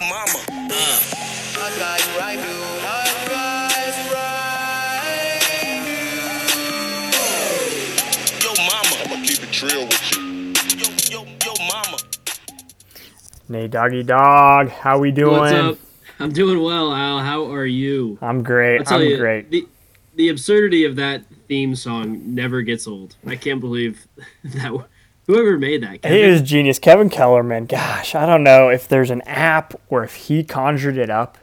mama. Uh. Hot guys right dude. Hot guys right Yo mama. I'ma keep it trill with you. Yo, yo, yo mama. Nay, doggy dog, how we doing? What's up? I'm doing well, Al. How are you? I'm great. I'll tell I'm you, great. The, the absurdity of that theme song never gets old. I can't believe that whoever made that. He Kevin, is genius. Kevin Kellerman. Gosh, I don't know if there's an app or if he conjured it up.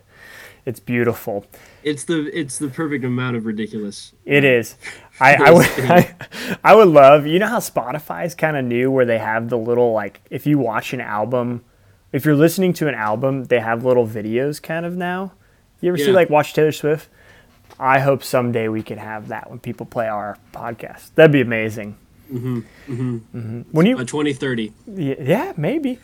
It's beautiful. It's the it's the perfect amount of ridiculous. It uh, is. I, I would I, I would love you know how Spotify's kind of new where they have the little like if you watch an album if you're listening to an album they have little videos kind of now. You ever see like watch Taylor Swift? I hope someday we can have that when people play our podcast. That'd be amazing. Mm-hmm. Mm-hmm. When you A 2030. Y- Yeah, maybe.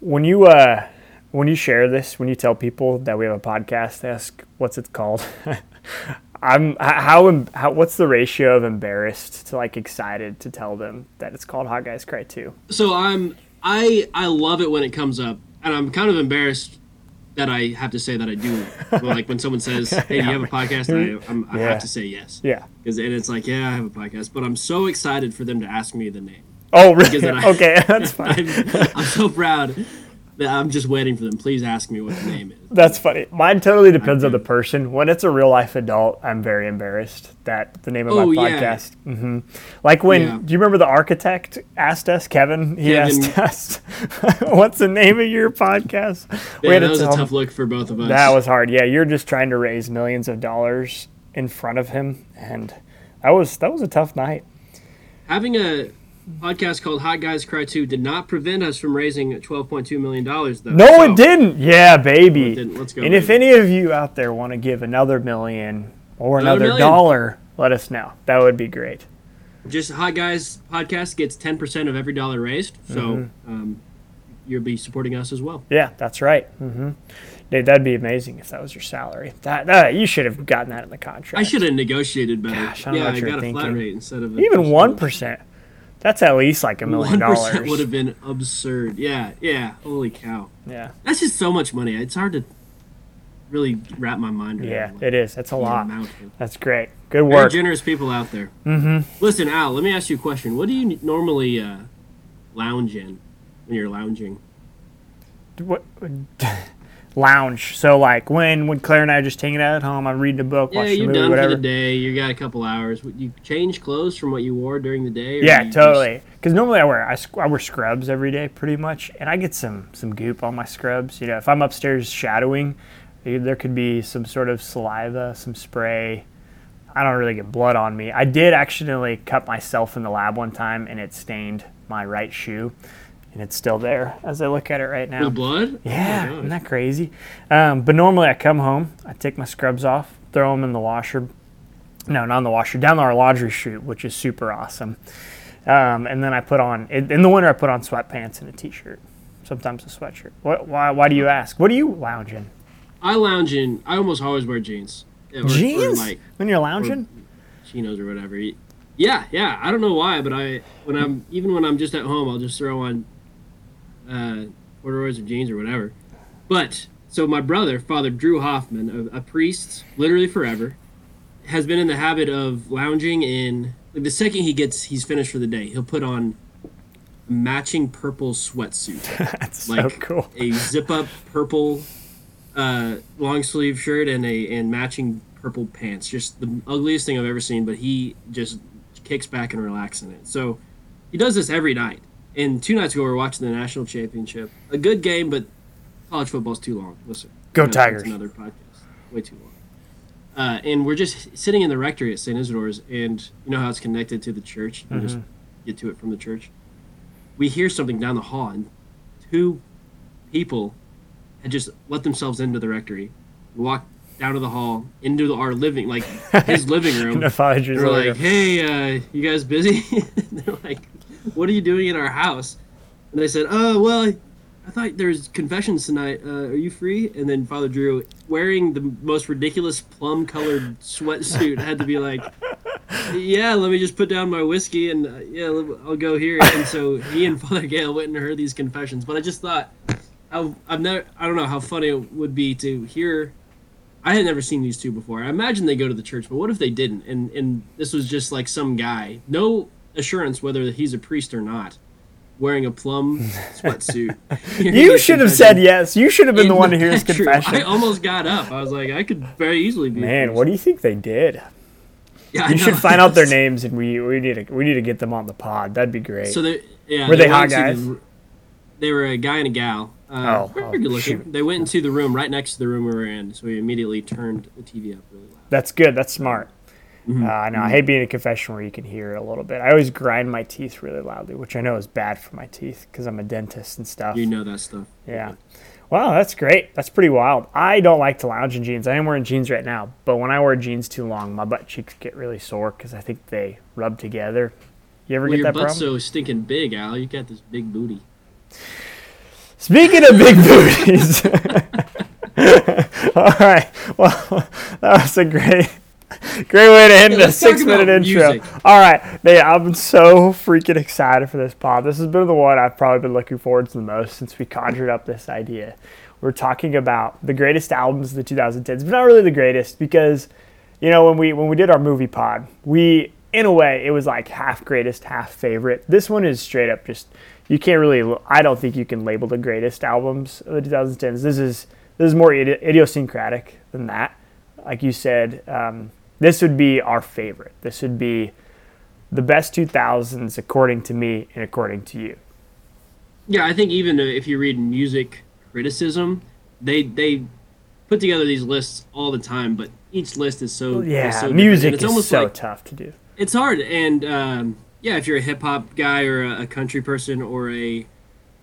When you uh when you share this, when you tell people that we have a podcast, ask what's it called. I'm how, how what's the ratio of embarrassed to like excited to tell them that it's called Hot Guys Cry Too. So I'm I I love it when it comes up, and I'm kind of embarrassed that I have to say that I do. Well, like when someone says, "Hey, do you have a podcast?" I, I'm, I Yeah. have to say yes. Yeah. Because and it's like, yeah, I have a podcast, but I'm so excited for them to ask me the name. Oh, really? I- okay, that's fine. I'm, I'm so proud I'm just waiting for them. Please ask me what the name is. That's funny. Mine totally depends on the person. When it's a real life adult, I'm very embarrassed that the name of Oh, my yeah. podcast. hmm Like when, Yeah. do you remember the architect asked us, Kevin? He Kevin. asked us, "What's the name of your podcast?" We Yeah, had to that was a tell him- tough look for both of us. That was hard. Yeah, you're just trying to raise millions of dollars in front of him, and that was that was a tough night. having a podcast called Hot Guys Cry 2 did not prevent us from raising 12.2 million dollars though. No, So, it didn't. Yeah, baby. it didn't. Let's go, And if any of you out there want to give another million or Another another million. dollar, let us know. That would be great. Just Hot Guys podcast gets 10% of every dollar raised, so Mm-hmm. um, you'll be supporting us as well. Yeah, that's right. hmm Dude, that'd be amazing if that was your salary. That, that you should have gotten that in the contract. I should have negotiated better. Gosh, I yeah, I got a flat rate instead of a Even one percent. That's at least like a million dollars. would have been absurd. Yeah, yeah. Holy cow, Yeah, that's just so much money. It's hard to really wrap my mind around. yeah, like, it is. That's a lot. That's great. Good work. Very generous people out there. Mm-hmm. Listen, Al, let me ask you a question. What do you normally uh, lounge in when you're lounging? what, lounge. So like when when Claire and I are just hanging out at home, I'm reading a book, Yeah, watching a movie, done whatever. for the day. You got a couple hours. Would you change clothes from what you wore during the day? Yeah, totally. Because normally I wear I, I wear scrubs every day, pretty much, and I get some some goop on my scrubs. You know, if I'm upstairs shadowing, eh, there could be some sort of saliva, some spray. I don't really get blood on me. I did accidentally cut myself in the lab one time, and it stained my right shoe, and it's still there as I look at it right now. with blood. Yeah, Oh isn't that crazy? Um, but normally I come home, I take my scrubs off, throw them in the washer. No, not in the washer, down our laundry chute, which is super awesome. Um, and then I put on in, the winter I put on sweatpants and a t-shirt, sometimes a sweatshirt. What? Why? Why do you ask? What do you lounge in? I lounge in. I almost always wear jeans. Or, Or Jeans like when you're lounging? chinos or whatever. Yeah, yeah. I don't know why, but I when I'm even when I'm just at home, I'll just throw on uh, corduroys or jeans or whatever. But so my brother, Father Drew Hoffman, a, a priest, literally forever, has been in the habit of lounging in. Like the second he gets, he's finished for the day. He'll put on a matching purple sweatsuit That's like so cool. a zip up purple uh, long sleeve shirt and a and matching purple pants. Just the ugliest thing I've ever seen, but he just kicks back and relaxes in it. So he does this every night. And two nights ago, we were watching the national championship. A good game, but college football's too long. Listen, Go that's Tigers. Another podcast, way too long. Uh, and we're just sitting in the rectory at St. Isidore's, and you know how it's connected to the church. You can just get to it from the church. We hear something down the hall, and two people had just let themselves into the rectory, walked down to the hall, into the, our living, like his living room. No, They're like, like, "Hey, uh, you guys busy?" They're like, "What are you doing in our house?" And they said, "Oh, well, I, I thought there's confessions tonight. Uh, are you free?" And then Father Drew, wearing the most ridiculous plum-colored sweatsuit, had to be like, "Yeah, let me just put down my whiskey and uh, yeah, I'll go here." And so he and Father Gale went and heard these confessions. But I just thought. I've never I don't know how funny it would be to hear. I had never seen these two before. I imagine they go to the church, but what if they didn't? And and this was just like some guy, no assurance whether he's a priest or not, wearing a plum sweatsuit. You should have said yes. You should have been the one to hear his confession. I almost got up. I was like, I could very easily be. Man, what do you think they did? Yeah, You should find out their names, and we we need to we need to get them on the pod. That'd be great. So they, yeah, Were they went hot into the- they were a guy and a gal. Uh, Oh, very oh, good looking. shoot. They went into the room right next to the room we were in, so we immediately turned the TV up really loud. That's good. That's smart. Mm-hmm. Uh, I know. I hate being in a confession where you can hear it a little bit. I always grind my teeth really loudly, which I know is bad for my teeth because I'm a dentist and stuff. You know that stuff. Yeah. Wow, that's great. That's pretty wild. I don't like to lounge in jeans. I am wearing jeans right now, but when I wear jeans too long, my butt cheeks get really sore because I think they rub together. You ever Well, get your that butt's problem? so stinking big, Al. You got this big booty. Speaking of big booties. All right. Well, that was a great, great way to end Yeah, a six-minute intro. music. All right, hey, I'm so freaking excited for this pod. This has been the one I've probably been looking forward to the most since we conjured up this idea. We're talking about the greatest albums of the 2010s, but not really the greatest because, you know, when we when we did our movie pod, we in a way it was like half greatest, half favorite. This one is straight up just you can't really. I don't think you can label the greatest albums of the 2010s. This is this is more idiosyncratic than that. Like you said, um, this would be our favorite. This would be the best 2000s according to me and according to you. Yeah, I think even if you read music criticism, they they put together these lists all the time, but each list is so is Yeah, so music it's is almost so like tough to do. it's hard and um, yeah if you're a hip-hop guy or a, a country person or a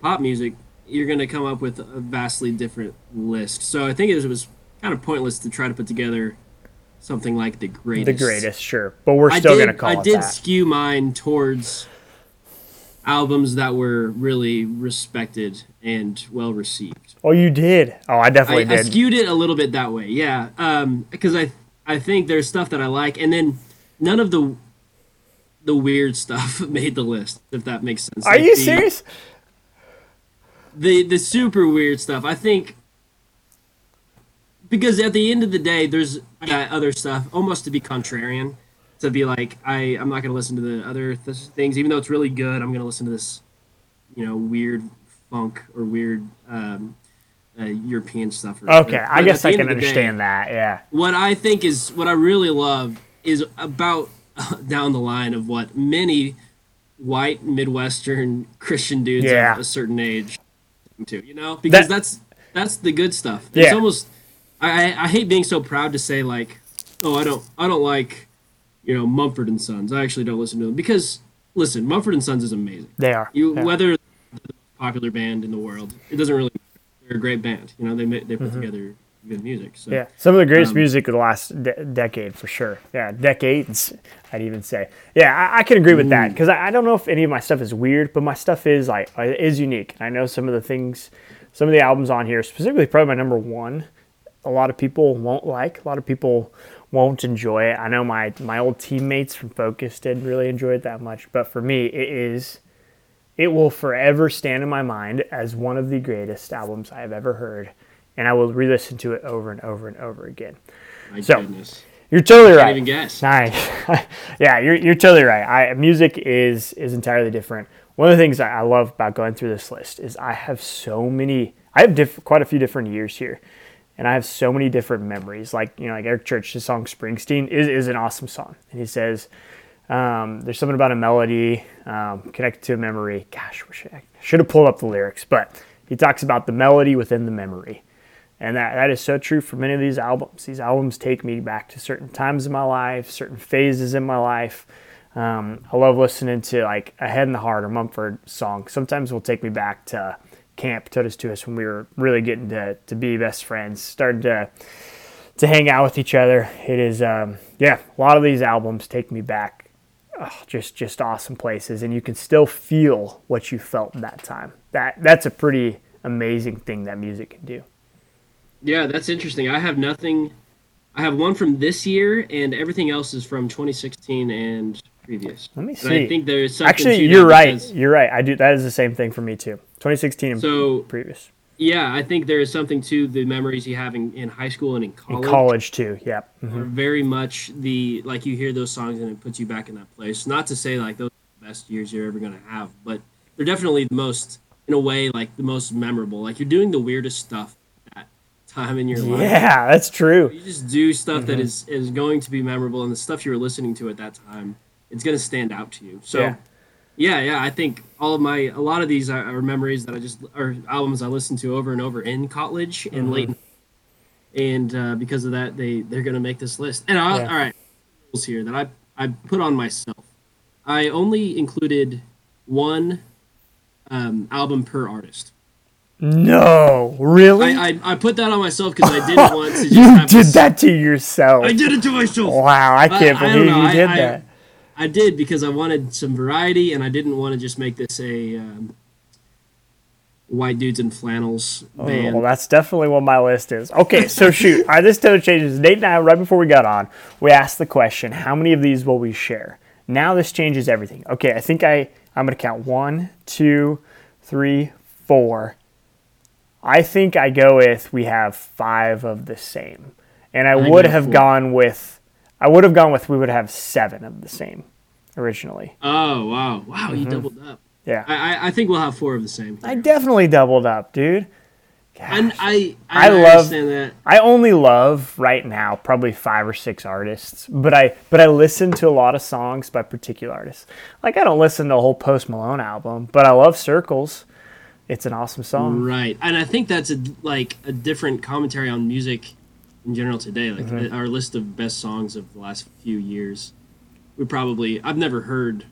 pop music you're going to come up with a vastly different list so i think it was kind of pointless to try to put together something like the greatest The greatest, sure, but we're still did, gonna call I it I did that. skew mine towards albums that were really respected and well received Oh, you did. Oh, I definitely I did. I skewed it a little bit that way, yeah. Um, because I I think there's stuff that I like, and then none of the the weird stuff made the list. If that makes sense. Are Like you the, serious? The the super weird stuff. I think because at the end of the day, there's uh, other stuff almost to be contrarian. To be like, I I'm not gonna listen to the other th- things, even though it's really good. I'm gonna listen to this, you know, weird funk or weird um, uh, European stuff. Or Okay, but I guess I can the day, understand that. Yeah. what I think is what I really love is about down the line of what many white Midwestern Christian dudes Yeah. of a certain age to, you know, because That- that's that's the good stuff. It's Yeah. almost I, I hate being so proud to say like, oh, I don't I don't like you know Mumford and Sons. I actually don't listen to them because listen, Mumford and Sons is amazing. They are. You Yeah. whether the popular band in the world, it doesn't really. They're a great band. You know, they they put together good music. So Mm-hmm. Yeah, some of the greatest Um, music of the last de- decade for sure. Yeah, decades, I'd even say. Yeah, I, I can agree with that because I, I don't know if any of my stuff is weird, but my stuff is like uh, is unique. I know some of the things, some of the albums on here, specifically probably my number one. A lot of people won't like. A lot of people won't enjoy it. I know my my old teammates from Focus didn't really enjoy it that much, but for me, it is. It will forever stand in my mind as one of the greatest albums I have ever heard, and I will re-listen to it over and over and over again. my so- goodness. You're totally Can't right. even guess. Nice. yeah, you're, you're totally right. I, music is is entirely different. One of the things I I love about going through this list is I have so many. I have diff- quite a few different years here, and I have so many different memories. Like you know, like Eric Church's song "Springsteen" is is an awesome song, and he says. Um, there's something about a melody um, connected to a memory. Gosh, I should have pulled up the lyrics, but he talks about the melody within the memory. And that, that is so true for many of these albums. These albums take me back to certain times in my life, certain phases in my life. Um, I love listening to like a Head and the Heart or Mumford song. Sometimes will take me back to camp, Totus Tuus when we were really getting to, to be best friends, starting to to hang out with each other. It is um, yeah, a lot of these albums take me back oh, just just awesome places and you can still feel what you felt that time. That that's a pretty amazing thing that music can do. Yeah, that's interesting. I have nothing. I have one from this year, and everything else is from 2016 and previous. Let me And see. I think there's Actually, you're right. You're right. I do. That is the same thing for me too. 2016 So previous. yeah, I think there is something to the memories you have in, in high school and in college. In college. too. Yep. Mhm. Are very much the like you hear those songs and it puts you back in that place. Not to say like those are the best years you're ever gonna have, but they're definitely the most, in a way, like the most memorable. Like you're doing the weirdest stuff that time in your life. Yeah, that's true. You just do stuff that is is going to be memorable, and the stuff you were listening to at that time, it's going to stand out to you. So, Yeah. Yeah. yeah, I think all of my a lot of these are, are memories that I just are albums I listened to over and over in college and late, and uh, because of that, they they're going to make this list. And I, Yeah. all right, rules here that I I put on myself. I only included one um, album per artist. No, really? I, I, I put that on myself because I didn't want to just you have did this- that to yourself. I did it to myself. Wow, I can't I- believe you did that. I did because I wanted some variety and I didn't want to just make this a um, white dudes in flannels Oh, band. well, that's definitely what my list is. Okay, so shoot. All right, this totally changes. Nate and I, right before we got on, we asked the question, how many of these will we share? Now this changes everything. Okay, I think I, I'm going to count one, two, three, four. I think I go with we have five of the same. And I, I would have four. gone with, I would have gone with we would have seven of the same originally. oh wow, wow, you doubled up. Yeah. I, I I think we'll have four of the same. Mm-hmm. I definitely doubled up, dude. and Gosh. I I I, love- understand that. I only love right now probably five or six artists, but I but I listen to a lot of songs by particular artists. Like I don't listen to a whole Post Malone album, but I love Circles. It's an awesome song. Right, and I think that's a like a different commentary on music in general today. Like Mm-hmm. our list of best songs of the last few years, we probably I've never heard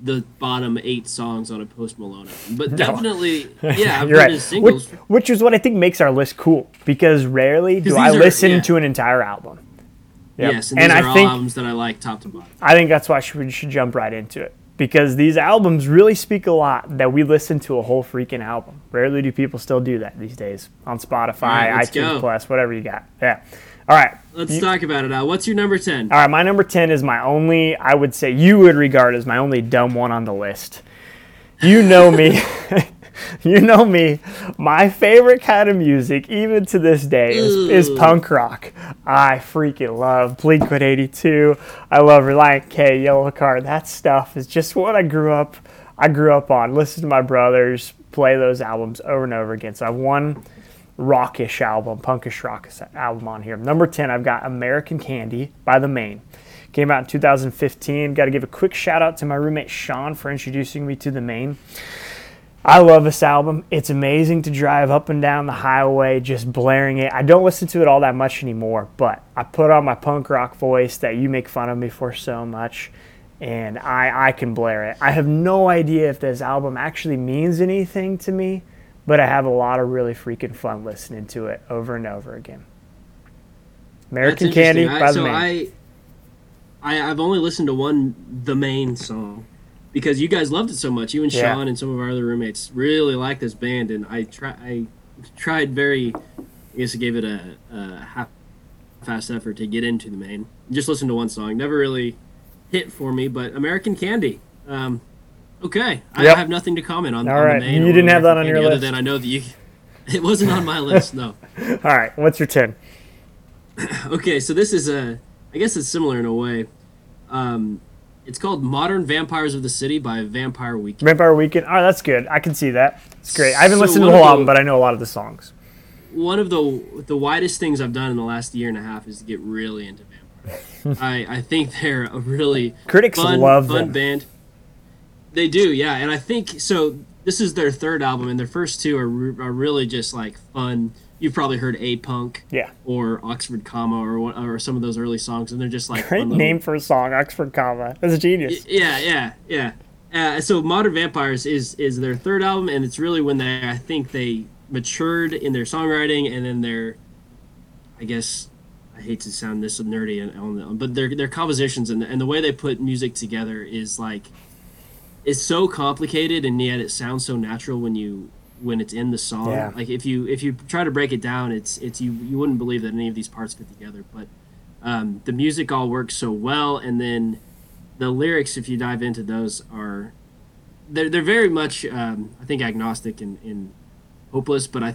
the bottom eight songs on a Post Malone album, but definitely, yeah, I've You're heard right. his singles. Which, which is what I think makes our list cool because rarely do I are- listen yeah. to an entire album. Yep. Yes, and these and are I all think albums that I like top to bottom. I think that's why we should jump right into it because these albums really speak a lot that we listen to a whole freaking album. Rarely do people still do that these days on Spotify, right, iTunes go. Plus, whatever you got. Yeah. All right. Let's You- talk about it now. What's your number ten? All right, my number 10 is my only, I would say you would regard as my only dumb one on the list. You know me. you know me. My favorite kind of music, even to this day, is, is punk rock. I freaking love Blink 182. I love Relient K, Yellowcard. That stuff is just what I grew up. I grew up on. Listen to my brothers play those albums over and over again. So I have one rockish album, punkish rock album on here. Number 10, I've got American Candy by The Maine. Came out in 2015. Got to give a quick shout out to my roommate Sean for introducing me to The Maine. I love this album. It's amazing to drive up and down the highway just blaring it. I don't listen to it all that much anymore, but I put on my punk rock voice that you make fun of me for so much, and I, I can blare it. I have no idea if this album actually means anything to me, but I have a lot of really freaking fun listening to it over and over again. American Candy interesting. by I, the so Maine. I, I, I've only listened to one, the Maine song, because you guys loved it so much. You and Yeah. Sean and some of our other roommates really like this band, and I try, I tried very, I guess I gave it a, a half fast effort to get into the Maine. Just listened to one song, never really hit for me. But American Candy, um, okay, I, Yep. Have nothing to comment on. All on right. the Maine You didn't have that on your list? Other than I know that you, it wasn't on my list. No. All right, what's your 10? Okay, so this is a, I guess it's similar in a way. Um, it's called Modern Vampires of the City by Vampire Weekend. Vampire Weekend. Oh, that's good. I can see that. It's great. I haven't So listened to the whole the- album, but I know a lot of the songs. One of the the widest things I've done in the last year and a half is to get really into vampires. I I think they're a really Critics fun, love fun them. band. They do, yeah, and I think so. This is their third album, and their first two are, re- are really just like fun. You've probably heard A Punk Yeah. or Oxford Comma or what- or some of those early songs, and they're just like Great name for a song, Oxford Comma. That's a genius. Yeah, yeah, yeah. Uh, so Modern Vampires is is their third album, and it's really when they I think they matured in their songwriting, and then their, I guess, I hate to sound this nerdy and on the, but their their compositions and the, and the way they put music together is like, it's so complicated, and yet it sounds so natural when you when it's in the song. Yeah. Like if you if you try to break it down, it's it's you you wouldn't believe that any of these parts fit together, but um, the music all works so well, and then the lyrics, if you dive into those, are they're they're very much um, I think agnostic and, in hopeless, but I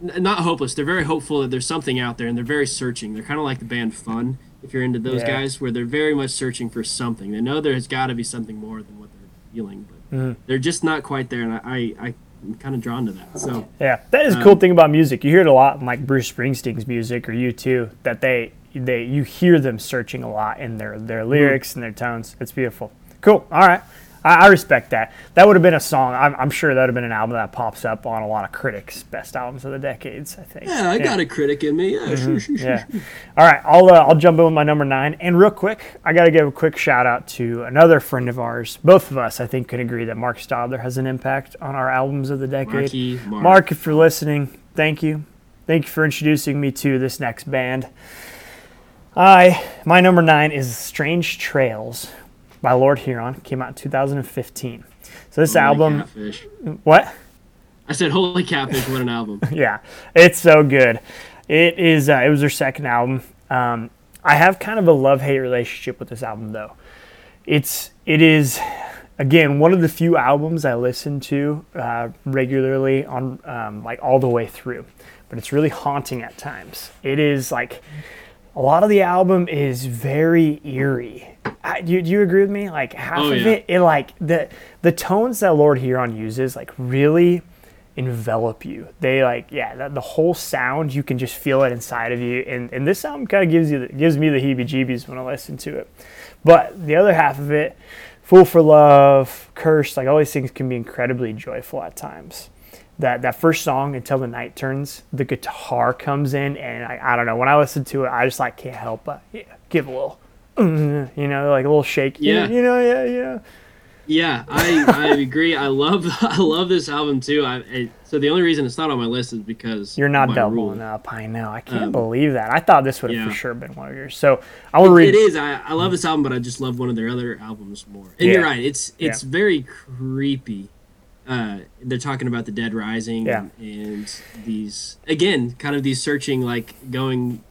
not hopeless. They're very hopeful that there's something out there, and they're very searching. They're kind of like the band Fun, if you're into those Yeah. guys, where they're very much searching for something. They know there's got to be something more than what they're feeling, but Mm-hmm. they're just not quite there, and I, I, I I'm kind of drawn to that. So Yeah, that is a cool Um, thing about music. You hear it a lot in like Bruce Springsteen's music or U2. That they they you hear them searching a lot in their their lyrics and their tones. It's beautiful. Cool. All right. I, I respect that. That would have been a song. I'm, I'm sure that would have been an album that pops up on a lot of critics' best albums of the decades. I think. yeah, I got a critic in me. Yeah, sure, sure, sure. Mm-hmm. Yeah. All right. I'll uh, I'll jump in with my number nine. And real quick, I got to give a quick shout out to another friend of ours. Both of us, I think, can agree that Mark Stadler has an impact on our albums of the decade. Marky Mark. Mark, if you're listening, thank you. Thank you for introducing me to this next band. I my number nine is Strange Trails by Lord Huron. Came out in 2015. So this Holy album, Catfish. what? I said, "Holy catfish! What an album!" yeah, it's so good. It is. Uh, it was their second album. Um, I have kind of a love hate relationship with this album though. It's it is again one of the few albums I listen to uh, regularly on um, like all the way through, but it's really haunting at times. It is like a lot of the album is very eerie. I, do, you, do you agree with me? Like half Oh, of yeah. it, it like the the tones that Lord Huron uses like really envelop you. They like yeah, the, the whole sound you can just feel it inside of you. And and this album kind of gives you the, gives me the heebie-jeebies when I listen to it. But the other half of it, Fool for Love, Cursed, like all these things can be incredibly joyful at times. That that first song, Until the Night Turns, the guitar comes in, and I, I don't know. When I listen to it, I just like can't help but yeah, give a little, mm, you know, like a little shake. Yeah. You know, yeah, yeah. Yeah, I, I agree. I love I love this album too. I, I so the only reason it's not on my list is because You're not doubling up. I know. I can't Um, believe that. I thought this would have for sure been one of yours. So I will read. It is. I, I love this album, but I just love one of their other albums more. And you're right. It's it's Yeah. very creepy. Uh, they're talking about the dead rising Yeah. and, and these again, kind of these searching, like going,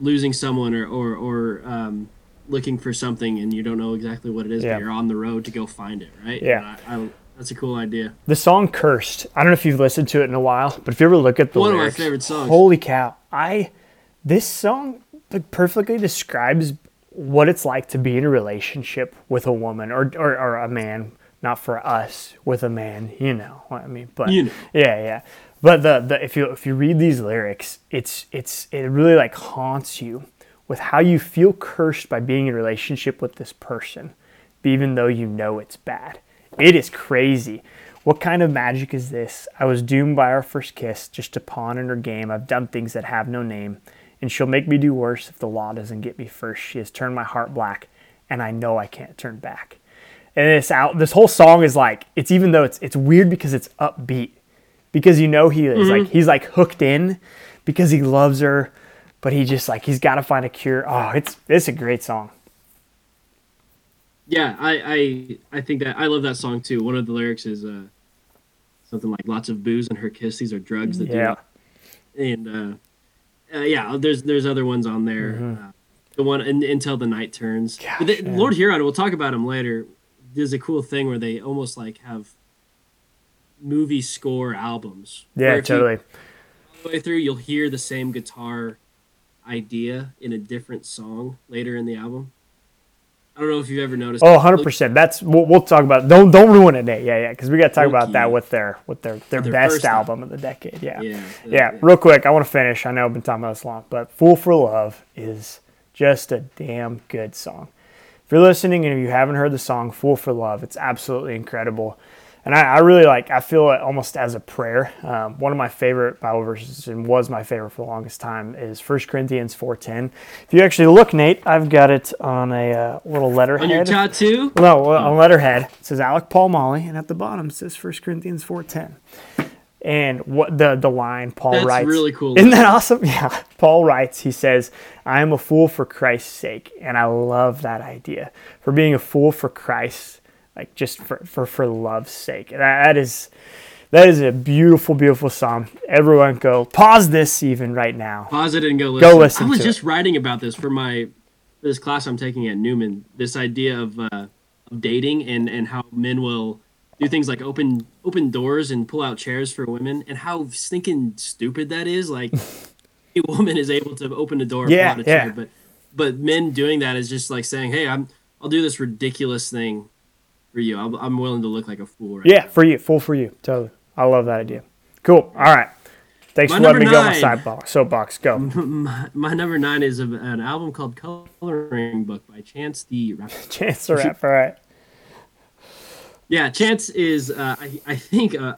losing someone or or or um, looking for something, and you don't know exactly what it is, Yeah. but you're on the road to go find it. Right? Yeah. I, I, that's a cool idea. The song "Cursed." I don't know if you've listened to it in a while, but if you ever look at the One of my favorite songs. Holy cow! I this song like, perfectly describes what it's like to be in a relationship with a woman or or, or a man. Not for us with a man, you know what I mean. But You know. yeah, yeah. But the, the if you if you read these lyrics, it's it's it really like haunts you with how you feel cursed by being in a relationship with this person, even though you know it's bad. It is crazy. What kind of magic is this? I was doomed by our first kiss, just a pawn in her game. I've done things that have no name, and she'll make me do worse if the law doesn't get me first. She has turned my heart black, and I know I can't turn back. And this out, this whole song is like it's even though it's it's weird because it's upbeat, because you know he is like he's like hooked in, because he loves her, but he just like he's got to find a cure. Oh, it's it's a great song. Yeah, I, I I think that I love that song too. One of the lyrics is uh, something like "lots of booze and her kiss. These are drugs that Yeah. do." it." And uh, uh, yeah, there's there's other ones on there. Uh, the one in, until the night turns. The- Mm-hmm. Gosh, yeah. Lord Huron, we'll talk about him later. There's a cool thing where they almost like have movie score albums. Yeah, you- totally. all the way through, you'll hear the same guitar idea in a different song later in the album. I don't know if you've ever noticed. Oh, 100 percent. That's we'll, we'll talk about. Don't don't ruin it, Nate. Yeah, yeah, because we got to talk about that with their with their their, Their best album of the decade. Yeah. Yeah, yeah. yeah. Real quick, I want to finish. I know I've been talking about this long, but "Fool for Love" is just a damn good song. If you're listening and if you haven't heard the song "Fool for Love," it's absolutely incredible. And I, I really like. I feel it almost as a prayer. Um, one of my favorite Bible verses, and was my favorite for the longest time, is 1 Corinthians 4:10. If you actually look, Nate, I've got it on a uh, little letterhead. On your tattoo? No, on letterhead it says Alec Paul Molly, and at the bottom it says 1 Corinthians 4:10. And what the the line Paul That's writes really cool. Isn't that awesome? Yeah. Paul writes, he says, "I am a fool for Christ's sake," and I love that idea for being a fool for Christ, like just for for, for love's sake. And that, is that is a beautiful, beautiful song. Everyone, go pause this even right now. Pause it and go listen. Go listen I was just writing about this for my for this class I'm taking at Newman. This idea of uh, of dating and and how men will do things like open open doors and pull out chairs for women, and how stinking stupid that is. Like, a woman is able to open a door, and Yeah, pull out a yeah. chair, but but men doing that is just like saying, "Hey, I'm I'll do this ridiculous thing for you. I'm, I'm willing to look like a fool." Right Yeah, for you, full for you, totally. I love that idea. Cool. All right. Thanks My for letting me number go on my nine. sidebox. Soapbox, go. My, my number nine is an album called Coloring Book by Chance the Rapper. Chance the Rap. All right. Yeah, Chance is, uh, I, I think, uh,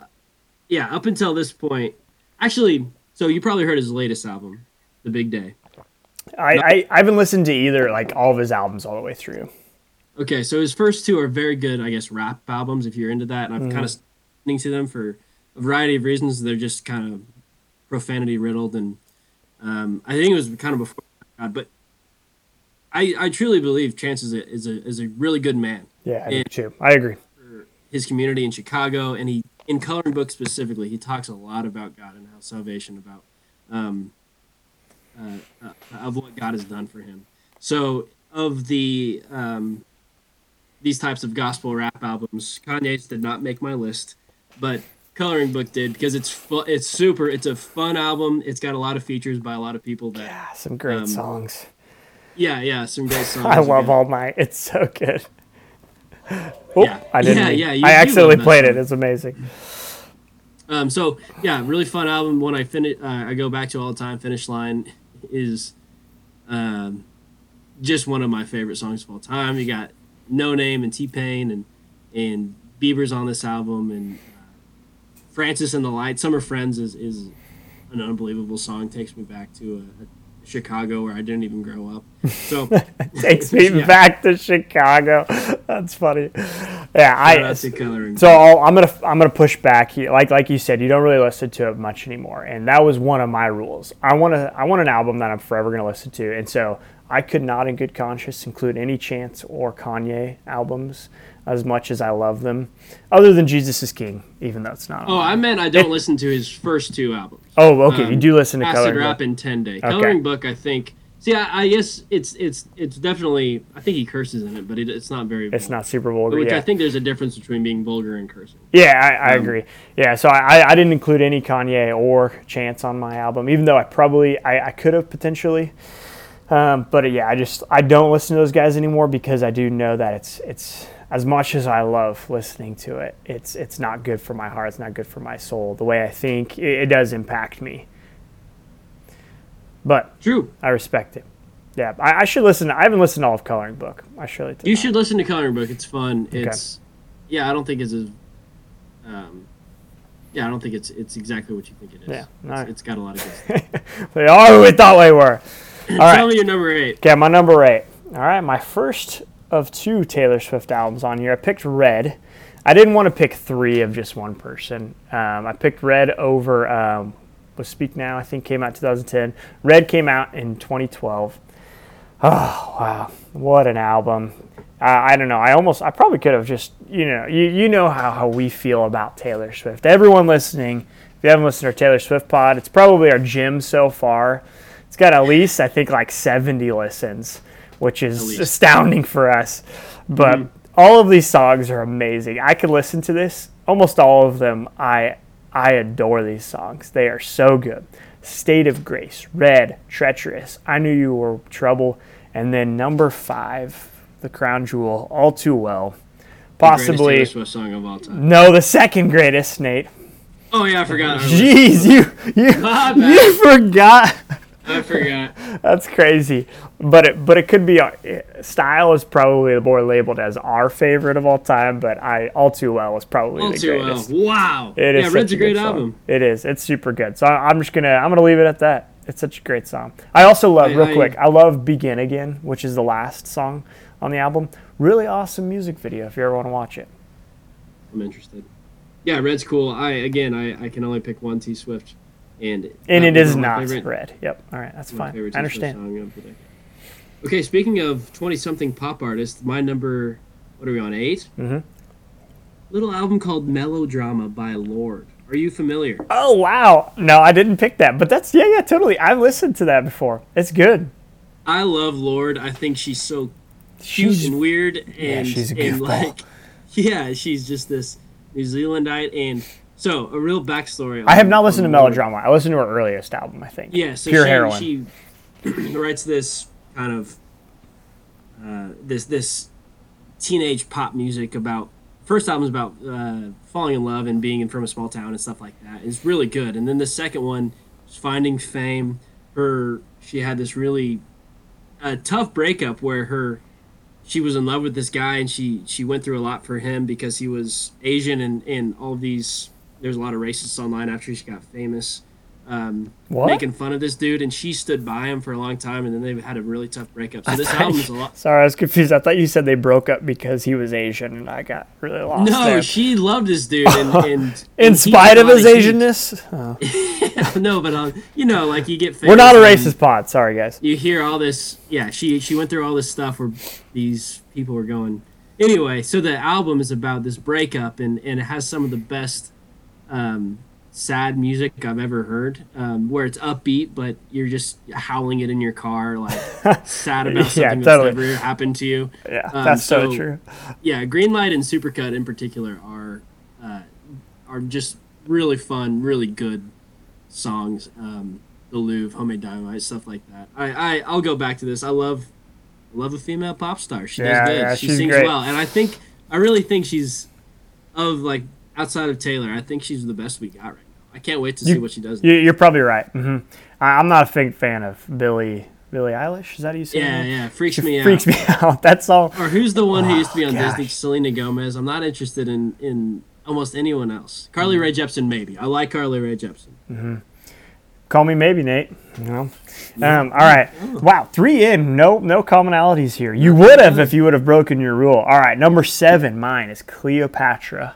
yeah, up until this point, actually, so you probably heard his latest album, The Big Day. I, I, I haven't listened to either, like all of his albums all the way through. Okay, so his first two are very good, I guess, rap albums if you're into that, and I'm kind of listening to them for a variety of reasons. They're just kind of profanity riddled, and um, I think it was kind of before God, but I, I truly believe Chance is a, is a, is a really good man. Yeah, I do too. I agree. His community in Chicago, and he in coloring book specifically, he talks a lot about God and how salvation, about um, uh, uh, of what God has done for him. So of the um, these types of gospel rap albums, Kanye's did not make my list, but coloring book did because it's fu- it's super. It's a fun album. It's got a lot of features by a lot of people that Ah, some great Um, songs. yeah yeah some great songs. I love again. All my. It's so good. Oh, Yeah. I didn't. Yeah, yeah, you I accidentally played it. It's amazing. Um, so yeah, really fun album. When I finish, uh, I go back to all the time. Finish line is, um, just one of my favorite songs of all time. You got Noname and T Pain and and Bieber's on this album and uh, Francis and the Light. Summer Friends is is an unbelievable song. Takes me back to uh Chicago where I didn't even grow up. So Takes me Yeah. back to Chicago. That's funny. Yeah, I. So I'll, I'm gonna I'm gonna push back. here. Like like you said, you don't really listen to it much anymore, and that was one of my rules. I want to I want an album that I'm forever gonna listen to, and so I could not, in good conscience, include any Chance or Kanye albums as much as I love them, other than Jesus is King, even though it's not. oh. I meant I don't listen to his first two albums. oh, okay, you um, do listen to Acid Coloring Rap Book. in Ten Day. Coloring Book, I think. See, I, I guess it's it's it's definitely. I think he curses in it, but it, it's not very. It's vulgar. not super vulgar. Which yeah. I think there's a difference between being vulgar and cursing. Yeah, I, I Um, agree. Yeah, so I, I didn't include any Kanye or Chance on my album, even though I probably I, I could have potentially. Um, but yeah, I just I don't listen to those guys anymore because I do know that it's it's as much as I love listening to it, it's it's not good for my heart. It's not good for my soul. The way I think it, it does impact me. But True. I respect it. Yeah, I, I should listen. I haven't listened to all of Coloring Book. I surely You should listen to Coloring Book. It's fun. Okay. It's yeah. I don't think it's as. Um, yeah, I don't think it's it's exactly what you think it is. Yeah, It's, alright. it's got a lot of good stuff. They are who we thought we were. All right. Tell me your number eight. Okay, my number eight. All right, my first of two Taylor Swift albums on here. I picked Red. I didn't want to pick three of just one person. Um, I picked Red over um, was Speak Now. I think came out 2010. Red came out in 2012. Oh wow, what an album! I I don't know. I almost, I probably could have just, you know, you you know how, how we feel about Taylor Swift. Everyone listening, if you haven't listened to our Taylor Swift pod, it's probably our gym so far. It's got at least, I think, like 70 listens, which is astounding for us. But mm-hmm. all of these songs are amazing. I could listen to this, almost all of them. I I adore these songs. They are so good. State of Grace, Red, Treacherous, I Knew You Were Trouble, and then number five, The Crown Jewel, All Too Well. Possibly, Taylor Swift song of all time. no, the second greatest, Nate. Oh yeah, I forgot. Jeez, you you you forgot. I forgot. That's crazy. But it but it could be our- style is probably the more labeled as our favorite of all time. But I all too well is probably All the too well. Wow. It is yeah, such Red's a great song. album. It is. It's super good. So I- I'm just gonna I'm gonna leave it at that. It's such a great song. I also love I- real I- quick. I love Begin Again, which is the last song on the album. Really awesome music video if you ever want to watch it. I'm interested. Yeah, Red's cool. I again, I, I can only pick one T Swift, and And it is one of my not favorite- red. Yep. All right. That's fine. I understand. song of the decade. Okay, speaking of twenty-something pop artists, my number. What are we on? 8 Mhm. Little album called Melodrama by Lorde. Are you familiar? Oh wow! No, I didn't pick that, but that's yeah, yeah, totally. I've listened to that before. It's good. I love Lorde. I think she's so cute She's and weird, and yeah, she's a and like, yeah, she's just this New Zealandite, and so a real backstory. I have not listened to. Melodrama. I listened to her earliest album, I think. Yeah, so Pure she, Heroine. she writes this kind of uh, this this teenage pop music about first album is about uh, falling in love and being in, from a small town and stuff like that. It's really good, and then the second one is finding fame. Her she had this really uh, tough breakup where her she was in love with this guy and she she went through a lot for him because he was Asian and and all these. There's a lot of racists online after she got famous. Um, What? making fun of this dude, and she stood by him for a long time, and then they had a really tough breakup. So this album is a lot. Sorry, I was confused. I thought you said they broke up because he was Asian, and I got really lost. No, there. she loved this dude, and, and in and spite of his Asianness, Oh. no, but um, you know, like you get. we're not a racist pod. Sorry, guys. You hear all this. Yeah, she she went through all this stuff where these people were going. Anyway, so the album is about this breakup, and and it has some of the best. Um, sad music I've ever heard, um, where it's upbeat, but you're just howling it in your car, like sad about something Yeah, that's totally. never happened to you. Yeah, Um, that's so, so- true. yeah, Greenlight and Supercut in particular are uh, are just really fun, really good songs. Um, the Louvre, Homemade Dynamite, stuff like that. I, I I'll go back to this. I love love a female pop star. She Yeah, does good. yeah, she sings great. well, and I think I really think she's of like outside of Taylor. I think she's the best we got right now. I can't wait to see what she does. You, you're probably right. hmm I, I'm not a big fan of Billie Billie Eilish. Is that you say? yeah, yeah, freaks She me out. freaks me out. That song. Or who's the one who Oh, used to be on gosh. Disney? Selena Gomez. I'm not interested in in almost anyone else. Carly Mm. Rae Jepsen, maybe. I like Carly Rae Jepsen. Call me maybe, Nate. You know. Um, all right. Wow, three in. No, no commonalities here. You would have if you would have broken your rule. All right, number seven. Mine is Cleopatra.